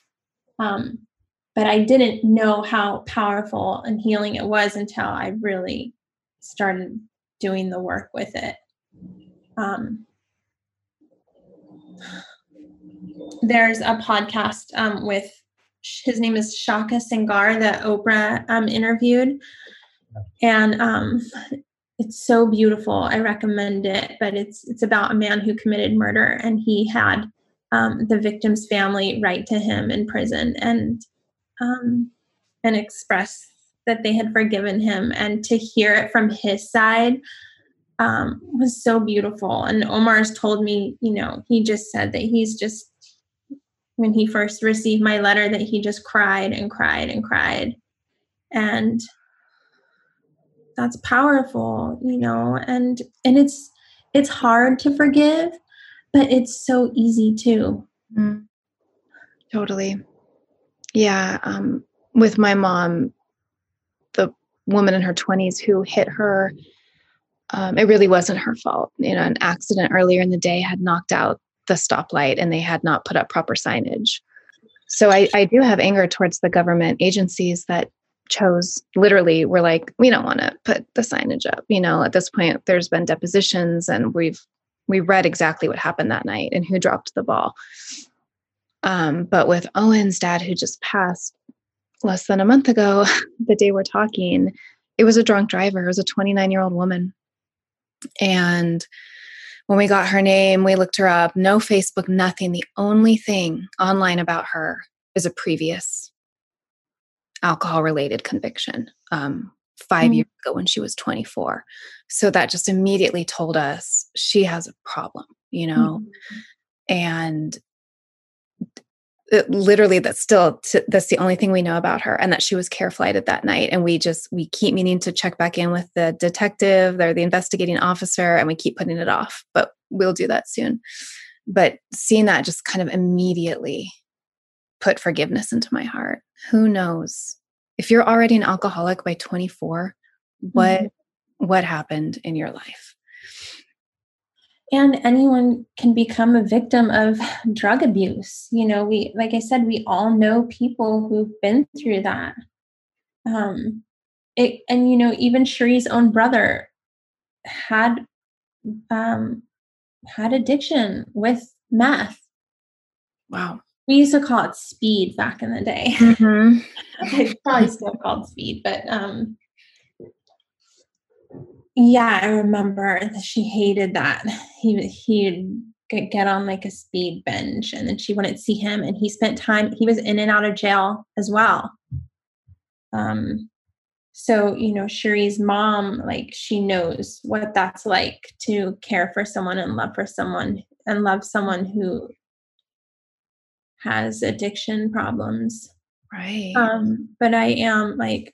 Um, but i didn't know how powerful and healing it was until i really started doing the work with it. Um, there's a podcast um, with his name is Shaka Senghor that Oprah um, interviewed, and um, it's so beautiful. I recommend it. But it's it's about a man who committed murder, and he had um, the victim's family write to him in prison and um, and express that they had forgiven him, and to hear it from his side um, was so beautiful. And Omar's told me, you know, he just said that he's just, when he first received my letter, that he just cried and cried and cried. And that's powerful, you know, and, and it's, it's hard to forgive, but it's so easy too. Mm, totally. Yeah. Um, with my mom, the woman in her 20s who hit her um, it really wasn't her fault. You know, an accident earlier in the day had knocked out the stoplight and they had not put up proper signage. So I, I do have anger towards the government agencies that chose literally we're like we don't want to put the signage up you know at this point there's been depositions and we've we read exactly what happened that night and who dropped the ball. Um, but with owen's dad who just passed less than a month ago the day we're talking it was a drunk driver. It was a 29 year old woman. And when we got her name, we looked her up, no Facebook, nothing. The only thing online about her is a previous alcohol related conviction um, 5 mm-hmm. years ago when she was 24. So that just immediately told us she has a problem, you know? Mm-hmm. And it, literally that's still t- that's the only thing we know about her and that she was care flighted that night. And we just we keep meaning to check back in with the detective or the investigating officer and we keep putting it off but we'll do that soon. But seeing that just kind of immediately put forgiveness into my heart. Who knows? If you're already an alcoholic by 24 what mm-hmm. what happened in your life and anyone can become a victim of drug abuse. You know we like i said we all know people who've been through that. Um it and you know even Cheree's own brother had um had addiction with meth. Wow. We used to call it speed back in the day. Mm-hmm. it's probably still called speed but um yeah, I remember that she hated that. He he'd get on like a speed binge and then she wouldn't see him and he spent time he was in and out of jail as well. Um so, you know, Cheree's mom like she knows what that's like to care for someone and love for someone and love someone who has addiction problems. Right. Um but I am like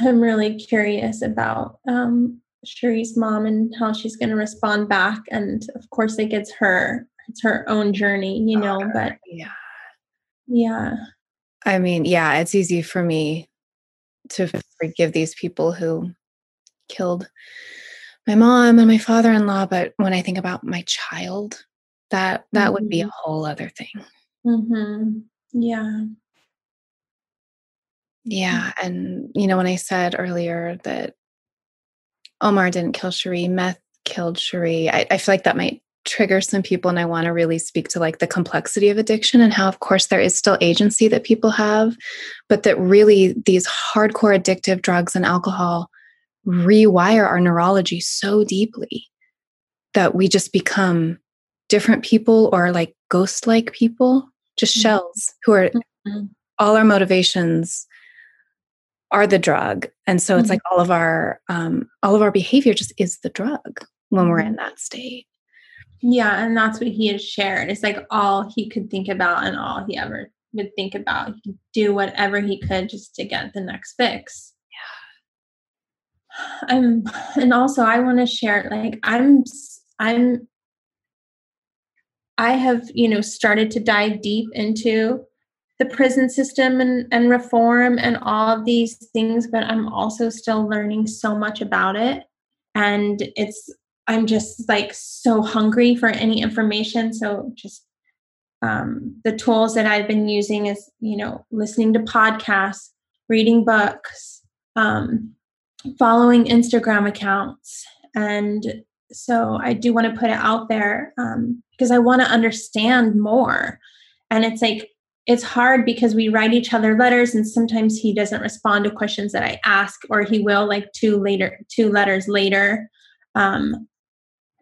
I'm really curious about um, Cheree's mom and how she's going to respond back. And of course, it gets her, it's her own journey, you know, but yeah. Yeah. I mean, yeah, it's easy for me to forgive these people who killed my mom and my father-in-law, but when I think about my child, that that mm-hmm. would be a mm-hmm. whole other thing. Mm-hmm. Yeah. Yeah. And, you know, when I said earlier that Omar didn't kill Cheree, meth killed Cheree, I, I feel like that might trigger some people. And I want to really speak to like the complexity of addiction and how, of course, there is still agency that people have, but that really these hardcore addictive drugs and alcohol rewire our neurology so deeply that we just become different people or like ghost like people, just mm-hmm. shells who are mm-hmm. all our motivations are the drug. And so it's mm-hmm. like all of our um, all of our behavior just is the drug when we're in mm-hmm. that state. Yeah and that's what he has shared. It's like all he could think about and all he ever would think about. He could do whatever he could just to get the next fix. Yeah. I'm and also i want to share like i'm i'm i have you know started to dive deep into the prison system and, and reform and all of these things, but I'm also still learning so much about it. And it's, I'm just like so hungry for any information. So just um, the tools that I've been using is, you know, listening to podcasts, reading books, um, following Instagram accounts. And so I do want to put it out there um, because I want to understand more. And it's like, it's hard because we write each other letters and sometimes he doesn't respond to questions that I ask or he will like two later two letters later. Um,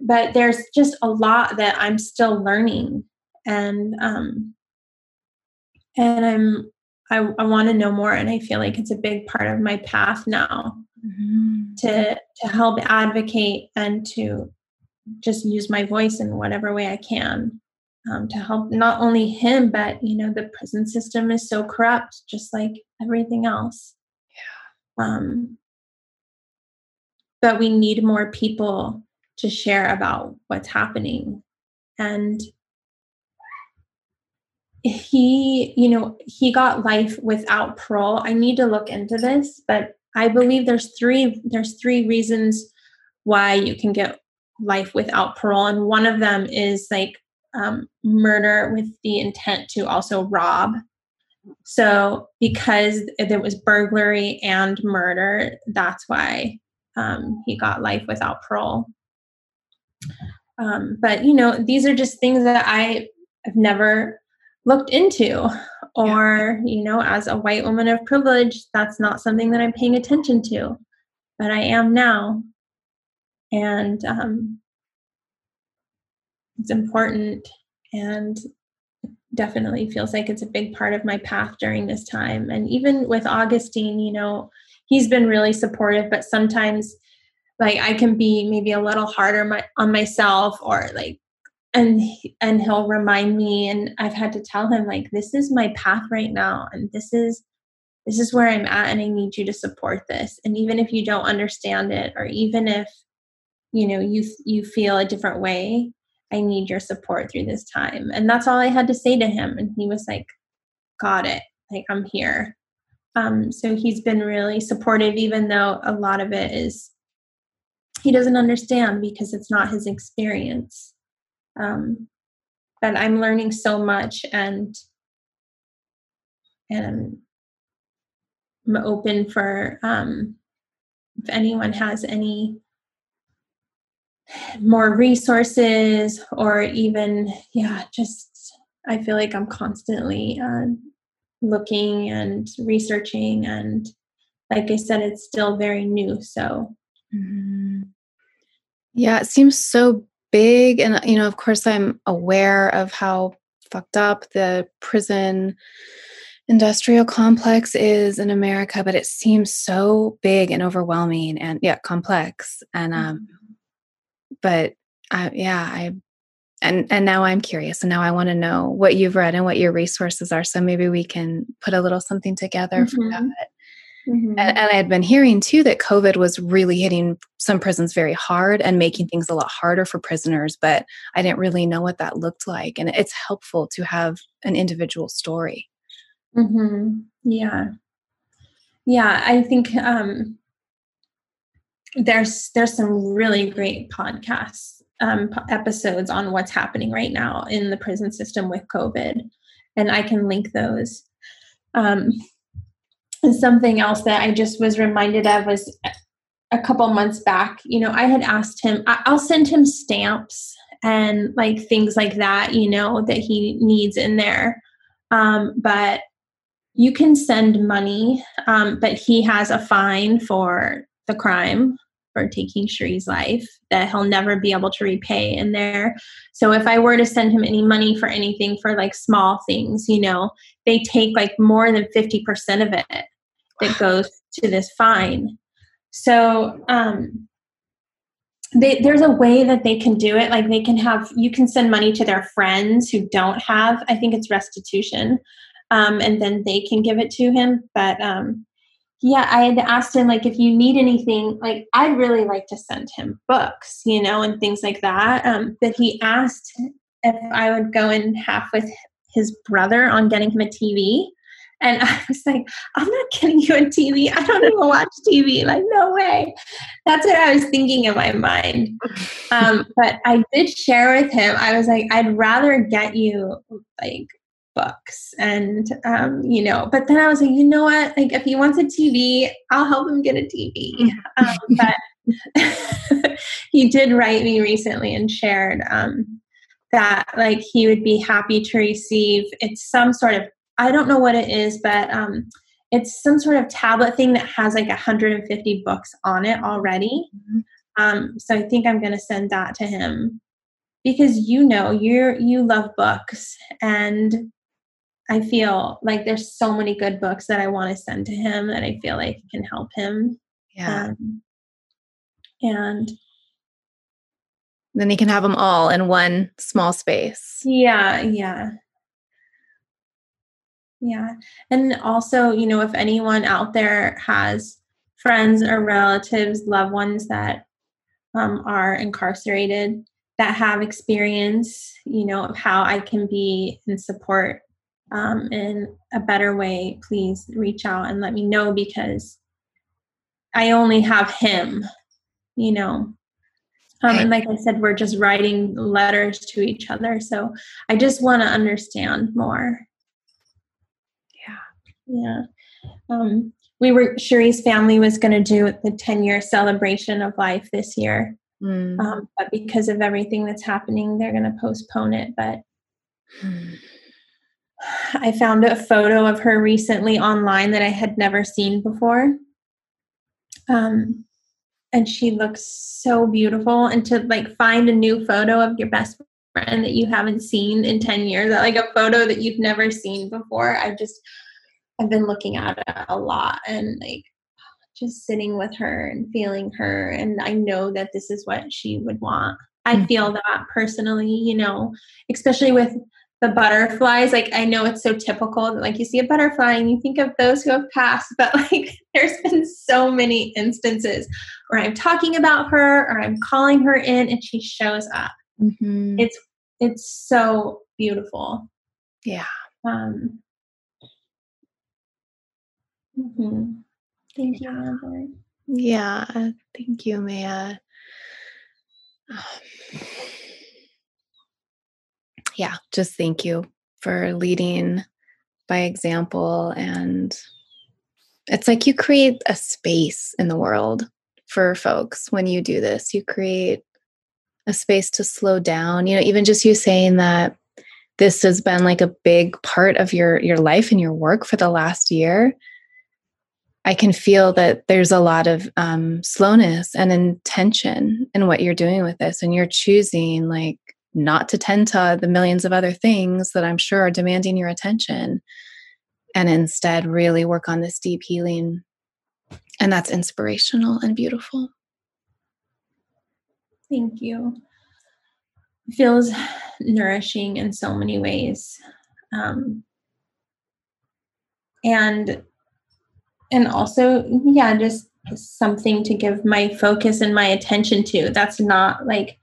but there's just a lot that I'm still learning and um, and I'm I, I want to know more and I feel like it's a big part of my path now mm-hmm. to to help advocate and to just use my voice in whatever way I can um, to help not only him, but you know, the prison system is so corrupt, just like everything else. Yeah. Um, but we need more people to share about what's happening. And he, you know, he got life without parole. I need to look into this, but I believe there's three there's three reasons why you can get life without parole and one of them is like um, murder with the intent to also rob. So, because there was burglary and murder, that's why um, he got life without parole. Um, but you know, these are just things that I have never looked into, or you know, as a white woman of privilege, that's not something that I'm paying attention to. But I am now. and um, it's important and definitely feels like it's a big part of my path during this time. And even with Augustine, you know, he's been really supportive, but sometimes like I can be maybe a little harder my, on myself or like and and he'll remind me and I've had to tell him like this is my path right now and this is this is where I'm at and I need you to support this. And even if you don't understand it or even if you know you you feel a different way, I need your support through this time. And that's all I had to say to him. And he was like, Got it. Like, I'm here. Um, so he's been really supportive, even though a lot of it is he doesn't understand because it's not his experience. Um, but I'm learning so much and and I'm open for um, if anyone has any more resources or even yeah just i feel like i'm constantly uh, looking and researching and like i said it's still very new so mm-hmm. yeah it seems so big and you know of course i'm aware of how fucked up the prison industrial complex is in america but it seems so big and overwhelming and yeah complex and um mm-hmm but uh, yeah, I and and now I'm curious, and now I want to know what you've read and what your resources are. So maybe we can put a little something together mm-hmm. for that. Mm-hmm. And, and I had been hearing too that COVID was really hitting some prisons very hard and making things a lot harder for prisoners, but I didn't really know what that looked like. And it's helpful to have an individual story. Mm-hmm. Yeah. Yeah. I think um, there's there's some really great podcasts um, episodes on what's happening right now in the prison system with COVID, and I can link those. Um, and something else that I just was reminded of was a couple months back. You know, I had asked him. I'll send him stamps and like things like that. You know that he needs in there, um, but you can send money, um, but he has a fine for the crime for taking Cheree's life that he'll never be able to repay in there. So if I were to send him any money for anything for like small things, you know, they take like more than 50% of it that goes to this fine. So um they, there's a way that they can do it. Like they can have, you can send money to their friends who don't have, I think it's restitution, um, and then they can give it to him. But um, yeah, I had asked him like if you need anything, like I'd really like to send him books, you know, and things like that. Um, but he asked if I would go in half with his brother on getting him a TV. And I was like, I'm not getting you a TV. I don't even watch TV. Like, no way. That's what I was thinking in my mind. Um, but I did share with him, I was like, I'd rather get you like books. And um, you know but then i was like you know what? Like if he wants a tv i'll help him get a tv um, but he did write me recently and shared um, that like he would be happy to receive it's some sort of i don't know what it is but um, it's some sort of tablet thing that has like 150 books on it already. Mm-hmm. um, so i think i'm going to send that to him. Because you know you're you love books. And I feel like there's so many good books that I want to send to him that I feel like can help him. Yeah. Um, and then he can have them all in one small space. Yeah, yeah. Yeah. And also, you know, if anyone out there has friends or relatives, loved ones that um, are incarcerated that have experience, you know, of how I can be in support um, in a better way, please reach out and let me know because I only have him, you know. Um, and like I said, we're just writing letters to each other. So I just want to understand more. Yeah. Yeah. Um, we were, Cheree's family was going to do the 10 year celebration of life this year. Mm. Um, but because of everything that's happening, they're going to postpone it. But mm. I found a photo of her recently online that I had never seen before. Um, and she looks so beautiful and to like find a new photo of your best friend that you haven't seen in 10 years like a photo that you've never seen before i just i've been looking at it a lot and like just sitting with her and feeling her and i know that this is what she would want i mm-hmm. feel that personally you know especially with the butterflies like i know it's so typical that like you see a butterfly and you think of those who have passed but like there's been so many instances where i'm talking about her or i'm calling her in and she shows up mm-hmm. it's it's so beautiful yeah um mm-hmm. thank you Amber. yeah thank you Mea um, yeah, just thank you for leading by example. And it's like you create a space in the world for folks when you do this. You create a space to slow down. You know, even just you saying that this has been like a big part of your your life and your work for the last year i can feel that there's a lot of um, slowness and intention in what you're doing with this and you're choosing like not to tend to the millions of other things that I'm sure are demanding your attention and instead really work on this deep healing. And that's inspirational and beautiful. Thank you. It feels nourishing in so many ways. Um, and and also yeah just something to give my focus and my attention to that's not like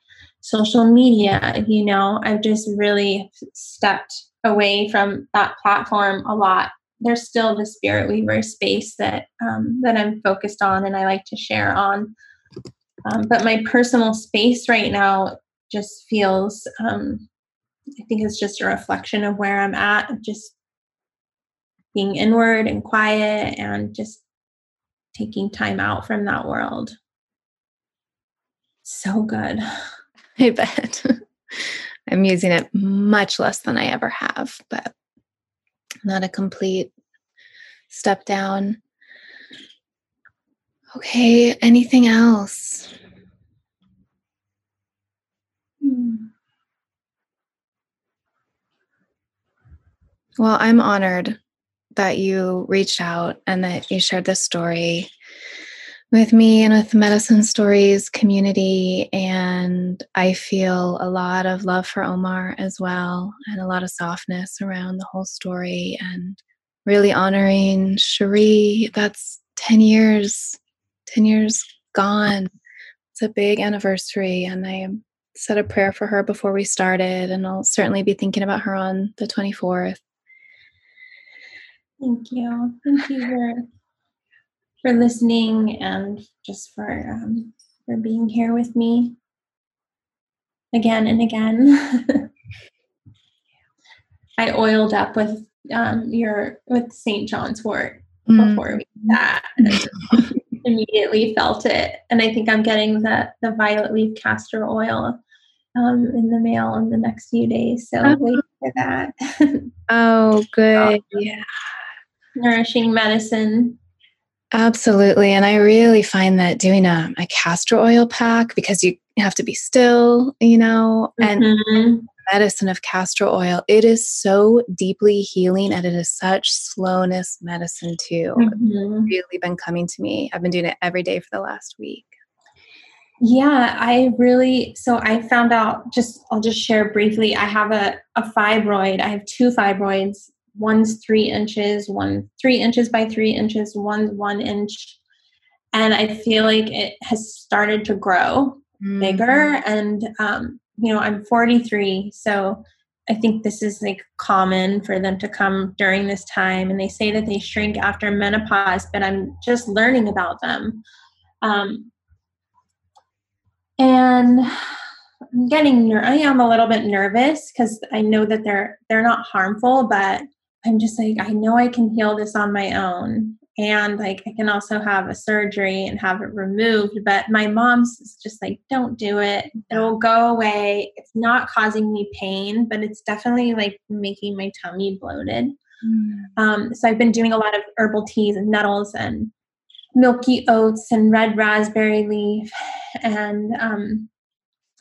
social media, you know, I've just really stepped away from that platform a lot. There's still the Spirit Weaver space that um, that I'm focused on and I like to share on. Um, but my personal space right now just feels, um, I think it's just a reflection of where I'm at, just being inward and quiet and just taking time out from that world. So good. I bet. I'm using it much less than I ever have, but not a complete step down. Okay, anything else? Hmm. Well, I'm honored that you reached out and that you shared this story with me and with the Medicine Stories community. And I feel a lot of love for Omar as well, and a lot of softness around the whole story, and really honoring Cheree. That's 10 years, 10 years gone. It's a big anniversary, and I said a prayer for her before we started, and I'll certainly be thinking about her on the 24th. Thank you. Thank you for for listening and just for um, for being here with me again and again. I oiled up with um, your with St. John's wort mm. before we sat and immediately felt it. And I think I'm getting the the violet leaf castor oil um, in the mail in the next few days. So oh. wait for that. oh, good. yeah. Nourishing medicine Absolutely. And I really find that doing a, a castor oil pack because you have to be still, you know, and mm-hmm. medicine of castor oil, it is so deeply healing and it is such slowness medicine too. Mm-hmm. really been coming to me. I've been doing it every day for the last week. Yeah, I really so I found out just I'll just share briefly. I have a, a fibroid. I have two fibroids one's three inches, one three inches by three inches, one's one inch. And I feel like it has started to grow mm-hmm. bigger. And, um, you know, I'm 43, so I think this is like common for them to come during this time. And they say that they shrink after menopause, but I'm just learning about them. Um, and I'm getting ner- I am a little bit nervous because I know that they're they're not harmful, but I'm just like, I know I can heal this on my own. And like, I can also have a surgery and have it removed. But my mom's just like, don't do it. It'll go away. It's not causing me pain, but it's definitely like making my tummy bloated. Mm. Um, so I've been doing a lot of herbal teas and nettles and milky oats and red raspberry leaf and um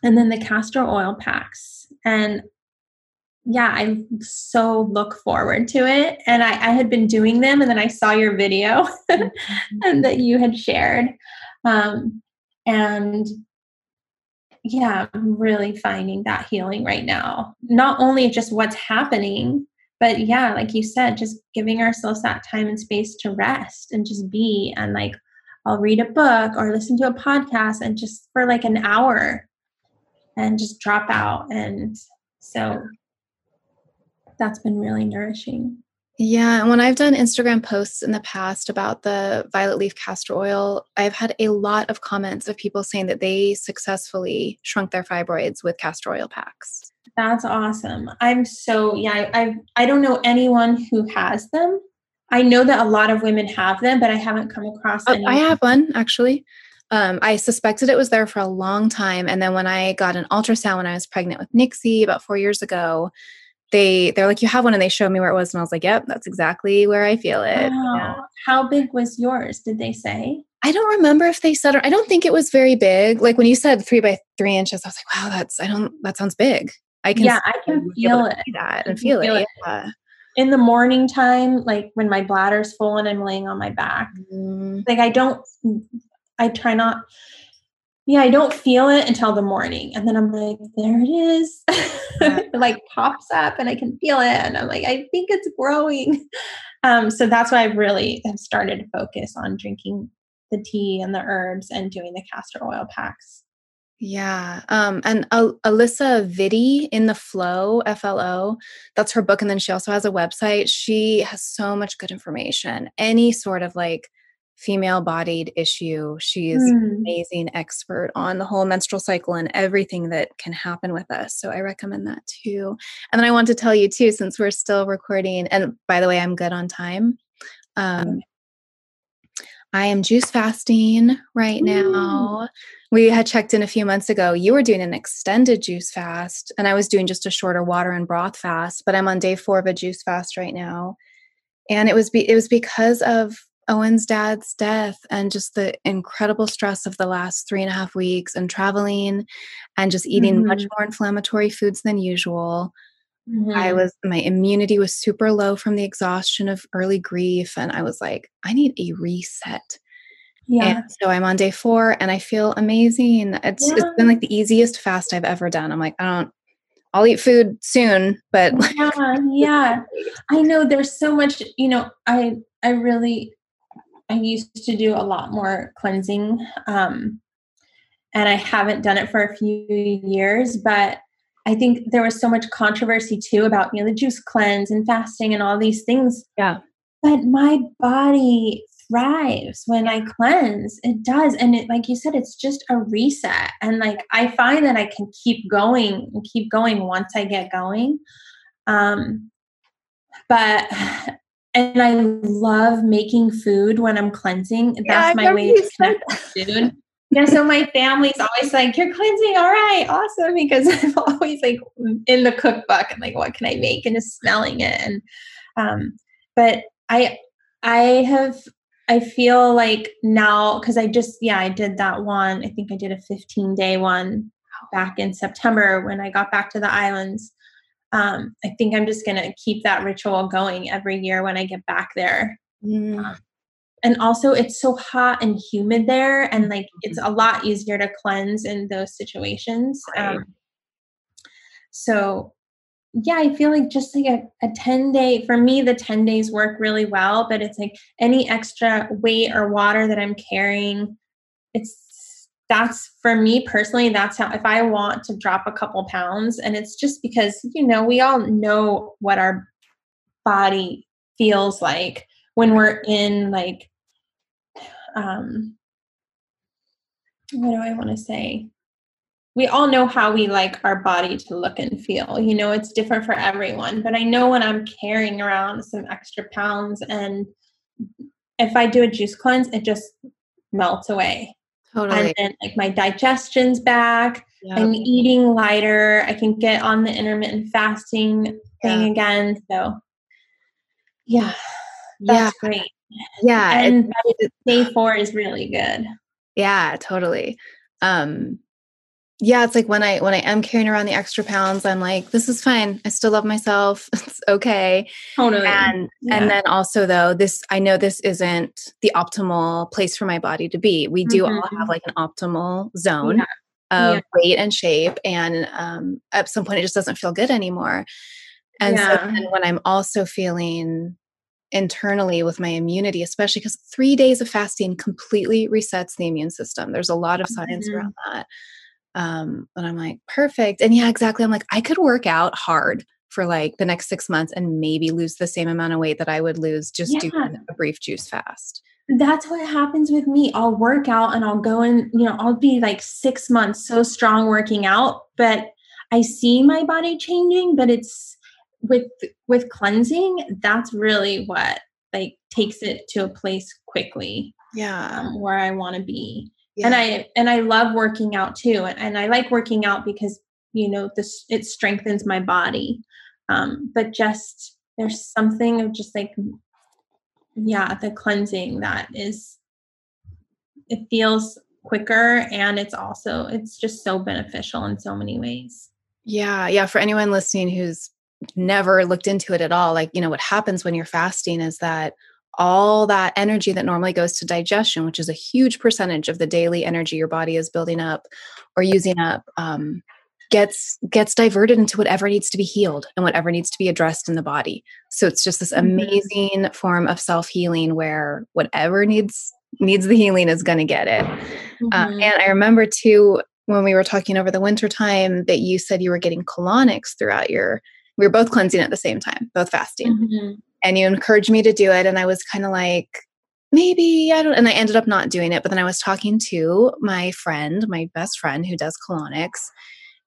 and then the castor oil packs and yeah i so look forward to it. And I, I had been doing them and then i saw your video mm-hmm. and that you had shared. Um and yeah i'm really finding that healing right now. Not only just what's happening but yeah like you said just giving ourselves that time and space to rest and just be. And like i'll read a book or listen to a podcast and just for like an hour and just drop out. And so that's been really nourishing yeah, and when I've done Instagram posts in the past about the violet leaf castor oil, I've had a lot of comments of people saying that they successfully shrunk their fibroids with castor oil packs. That's awesome. I'm so yeah, I I don't know anyone who has them. I know that a lot of women have them, but I haven't come across oh, I have one actually. Um, I suspected it was there for a long time. And then when I got an ultrasound when I was pregnant with Nixie about four years ago, they they're like, You have one, and they showed me where it was, and I was like, Yep, that's exactly where I feel it. Wow. Yeah. How big was yours? Did they say? I don't remember if they said, I don't think it was very big. Like when you said three by three inches, I was like, wow, that's, I don't, that sounds big. I can yeah, I can feel it. That and feel, feel it. it. Yeah. In the morning time, like when my bladder's full and I'm laying on my back, mm. like I don't, I try not. Yeah, I don't feel it until the morning, and then I'm like, there it is. it like pops up, and I can feel it, and I'm like, I think it's growing. Um, so that's why I've really have started to focus on drinking the tea and the herbs and doing the castor oil packs. Yeah. Um, and Al- Alisa Vitti in the FLO, F L O, that's her book. And then she also has a website. She has so much good information. Any sort of like female bodied issue, she's mm. an amazing expert on the whole menstrual cycle and everything that can happen with us. So I recommend that too. And then I want to tell you too, since we're still recording, and by the way, I'm good on time. Um, I am juice fasting right now. We had checked in a few months ago. You were doing an extended juice fast, and I was doing just a shorter water and broth fast. But I'm on day four of a juice fast right now, and it was be- it was because of Owen's dad's death and just the incredible stress of the last three and a half weeks and traveling, and just eating mm-hmm. much more inflammatory foods than usual. Mm-hmm. I was my immunity was super low from the exhaustion of early grief and I was like I need a reset. Yeah. And so I'm on day 4 and I feel amazing. It's yeah. it's been like the easiest fast I've ever done. I'm like I don't I'll eat food soon, but yeah, yeah. I know there's so much, you know, I I really I used to do a lot more cleansing um and I haven't done it for a few years, but I think there was so much controversy too about you know the juice cleanse and fasting and all these things. Yeah. But my body thrives when I cleanse. It does. And it like you said, it's just a reset. And like I find that I can keep going and keep going once I get going. Um but and I love making food when I'm cleansing. That's yeah, my way to connect with food yeah, so my family's always like, You're cleansing, all right, awesome. Because I'm always like in the cookbook and like, what can I make? And just smelling it. And um, but I I have I feel like now because I just yeah, I did that one. I think I did a 15 day one back in September when I got back to the islands. Um, I think I'm just gonna keep that ritual going every year when I get back there. Mm. Um, and also it's so hot and humid there and like it's a lot easier to cleanse in those situations right. um, so yeah i feel like just like a, a 10 day for me the 10 days work really well but it's like any extra weight or water that i'm carrying it's that's for me personally that's how if i want to drop a couple pounds and it's just because you know we all know what our body feels like when we're in like um what do I want to say? We all know how we like our body to look and feel. You know, it's different for everyone, but I know when I'm carrying around some extra pounds and if I do a juice cleanse, it just melts away. Totally. And then like my digestion's back. Yep. I'm eating lighter. I can get on the intermittent fasting thing yeah. again. So yeah. That's yeah. great. Yeah. And day four is really good. Yeah, totally. Um, yeah, it's like when I when I am carrying around the extra pounds, I'm like, this is fine. I still love myself. It's okay. Totally. And Yeah. and then also though, this I know this isn't the optimal place for my body to be. We do all have Mhm. like an optimal zone Yeah. of Yeah. weight and shape, and um, at some point it just doesn't feel good anymore. And so then when I'm also feeling internally with my immunity, especially because three days of fasting completely resets the immune system. There's a lot of science Mhm. around that. Um, and I'm like, perfect. And yeah, exactly. I'm like, I could work out hard for like the next six months and maybe lose the same amount of weight that I would lose just Yeah. doing a brief juice fast. That's what happens with me. I'll work out and I'll go and, you know, I'll be like six months so strong working out, but I see my body changing, but it's with with cleansing, that's really what like takes it to a place quickly Yeah. um, where I want to be. And I and I love working out too. And, and I like working out because, you know, this it strengthens my body. Um, but just there's something of just like yeah, the cleansing that is it feels quicker and it's also it's just so beneficial in so many ways. Yeah, yeah. For anyone listening who's never looked into it at all, like, you know, what happens when you're fasting is that all that energy that normally goes to digestion, which is a huge percentage of the daily energy your body is building up or using up, um, gets gets diverted into whatever needs to be healed and whatever needs to be addressed in the body. So it's just this Mhm. amazing form of self healing where whatever needs needs the healing is going to get it. Uh, Mhm. and I remember too when we were talking over the winter time that you said you were getting colonics throughout your we were both cleansing at the same time, both fasting. Mhm. And you encouraged me to do it and I was kind of like maybe I don't and I ended up not doing it, but then I was talking to my friend, my best friend who does colonics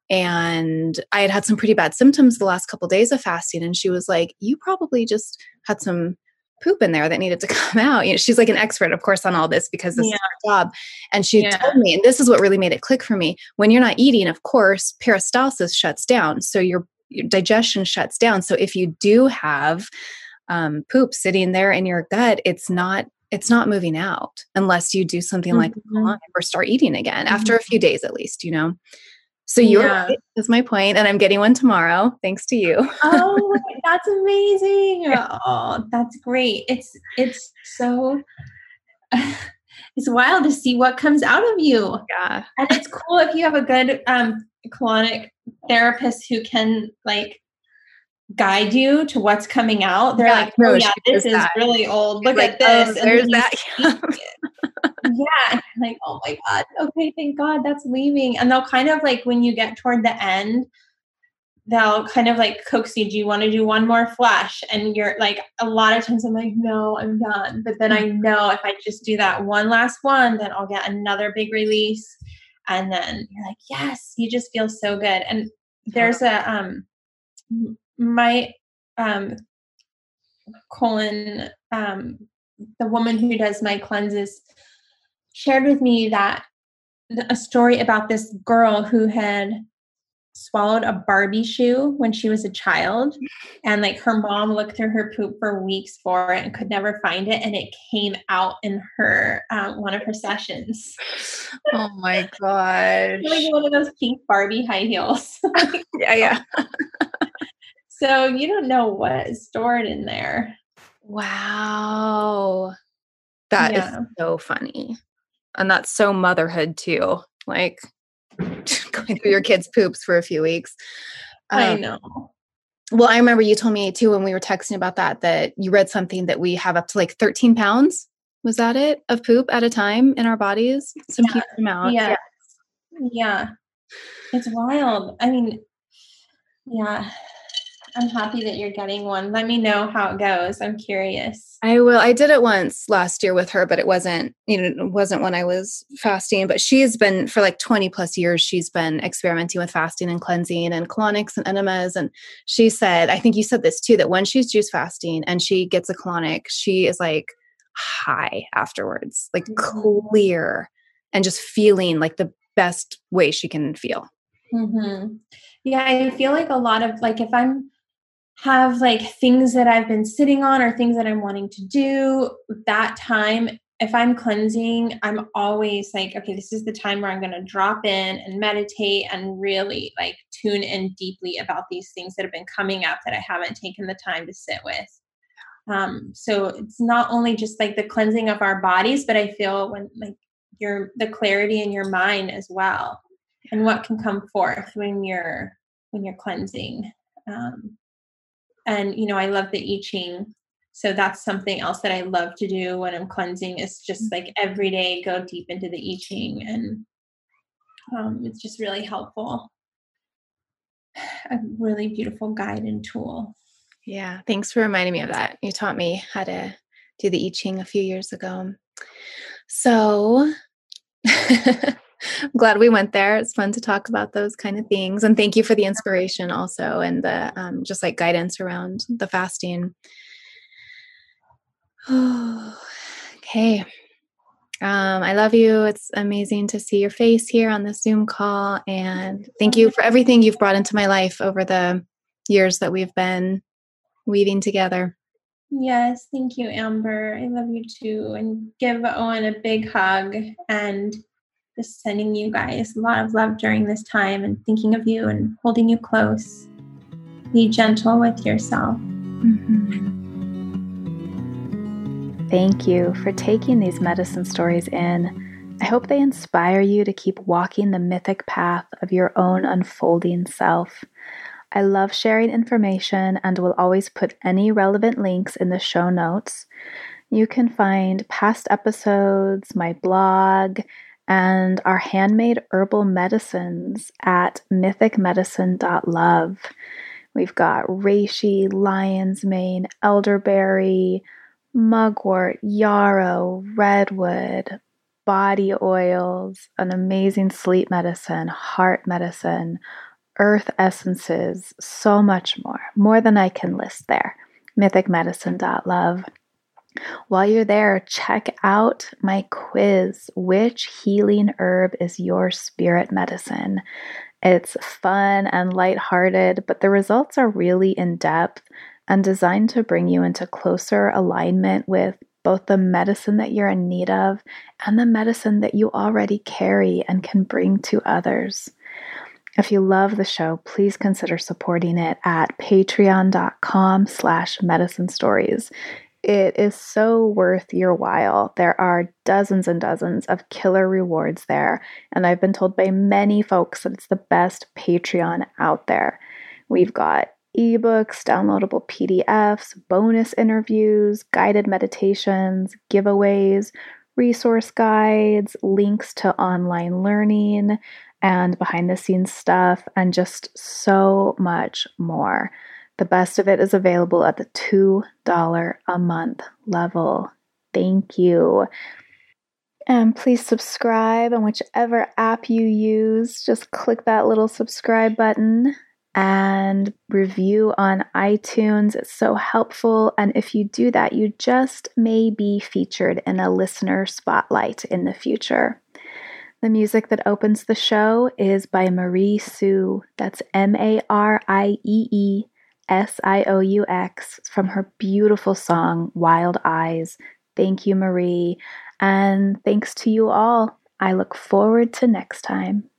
and I had had some pretty bad symptoms the last couple days of fasting and she was like, "You probably just had some poop in there that needed to come out." You know, she's like an expert of course on all this because this Yeah. is her job. And she Yeah. told me, and this is what really made it click for me. When you're not eating, of course, peristalsis shuts down. So your, your digestion shuts down. So if you do have um, poop sitting there in your gut, it's not it's not moving out unless you do something like Mhm. colonic or start eating again after a few days at least, you know. So you're Yeah. right, is my point, and I'm getting one tomorrow, thanks to you. oh, that's amazing. Oh, that's great. It's it's so it's wild to see what comes out of you. Yeah, And it's cool if you have a good um colonic therapist who can like guide you to what's coming out. They're Yeah, like, no, oh she yeah, this is that. really old. Look like, at this. "Oh, there's that." yeah. like, oh my God. Okay, thank God that's leaving. And they'll kind of like when you get toward the end, they'll kind of like coax you. Do you want to do one more flush? And you're like, a lot of times I'm like, no, I'm done. But then I know if I just do that one last one, then I'll get another big release. And then you're like, yes, you just feel so good. And there's a um my um colon um the woman who does my cleanses shared with me that a story about this girl who had swallowed a Barbie shoe when she was a child and like her mom looked through her poop for weeks for it and could never find it and it came out in her um, one of her sessions oh my gosh. like one of those pink Barbie high heels Yeah, yeah. So you don't know what is stored in there Wow. that is Yeah. so funny. And that's so motherhood too. Like going through your kids' poops for a few weeks. I Um, know Well, I remember you told me too when we were texting about that that you read something that we have up to like 13 pounds. Was that it of poop at a time in our bodies? Some Yeah. huge amount. yeah yeah it's wild i mean yeah i'm happy that you're getting one let me know how it goes i'm curious I will. I did it once last year with her, but it wasn't, you know, it wasn't when I was fasting. But she's been for like 20 plus years, she's been experimenting with fasting and cleansing and colonics and enemas. And she said, I think you said this too, that when she's juice fasting and she gets a colonic, she is like high afterwards, like Mhm. clear and just feeling like the best way she can feel. hmm yeah i feel like a lot of like if i'm have like things that I've been sitting on or things that I'm wanting to do, that time, if I'm cleansing, I'm always like, okay, this is the time where I'm going to drop in and meditate and really like tune in deeply about these things that have been coming up that I haven't taken the time to sit with. Um, so it's not only just like the cleansing of our bodies, but I feel when like your the clarity in your mind as well, and what can come forth when you're when you're cleansing. Um, and you know, I love the I Ching. So that's something else that I love to do when I'm cleansing is just mm. like every day go deep into the I Ching and um, it's just really helpful. A really beautiful guide and tool. Yeah, thanks for reminding me of that. You taught me how to do the I Ching a few years ago. So I'm glad we went there. It's fun to talk about those kind of things. And thank you for the inspiration also and the um, just like guidance around the fasting. okay. Um, I love you. It's amazing to see your face here on the Zoom call. And thank you for everything you've brought into my life over the years that we've been weaving together. Yes, thank you, Amber. I love you too. And give Owen a big hug and just sending you guys a lot of love during this time and thinking of you and holding you close. Be gentle with yourself. Mm-hmm. Thank you for taking these medicine stories in. I hope they inspire you to keep walking the mythic path of your own unfolding self. I love sharing information and will always put any relevant links in the show notes. You can find past episodes, my blog, and our handmade herbal medicines at mythicmedicine.love. We've got reishi, lion's mane, elderberry, mugwort, yarrow, redwood, body oils, an amazing sleep medicine, heart medicine, earth essences, so much more, more than I can list there. mythicmedicine.love. While you're there, check out my quiz Which healing herb is your spirit medicine? It's fun and lighthearted, but the results are really in depth and designed to bring you into closer alignment with both the medicine that you're in need of and the medicine that you already carry and can bring to others. If you love the show, please consider supporting it at patreon.com slash medicine stories. It is so worth your while. There are dozens and dozens of killer rewards there, and I've been told by many folks that it's the best Patreon out there. We've got ebooks, downloadable PDFs, bonus interviews, guided meditations, giveaways, resource guides, links to online learning, and behind the scenes stuff, and just so much more. The best of it is available at the $2 a month level. Thank you. And please subscribe on whichever app you use. Just click that little subscribe button and review on iTunes. It's so helpful. And if you do that, you just may be featured in a listener spotlight in the future. The music that opens the show is by Mariee Sioux. That's M A R I E E S I O U X from her beautiful song, Wild Eyes. Thank you, Mariee. And thanks to you all. I look forward to next time.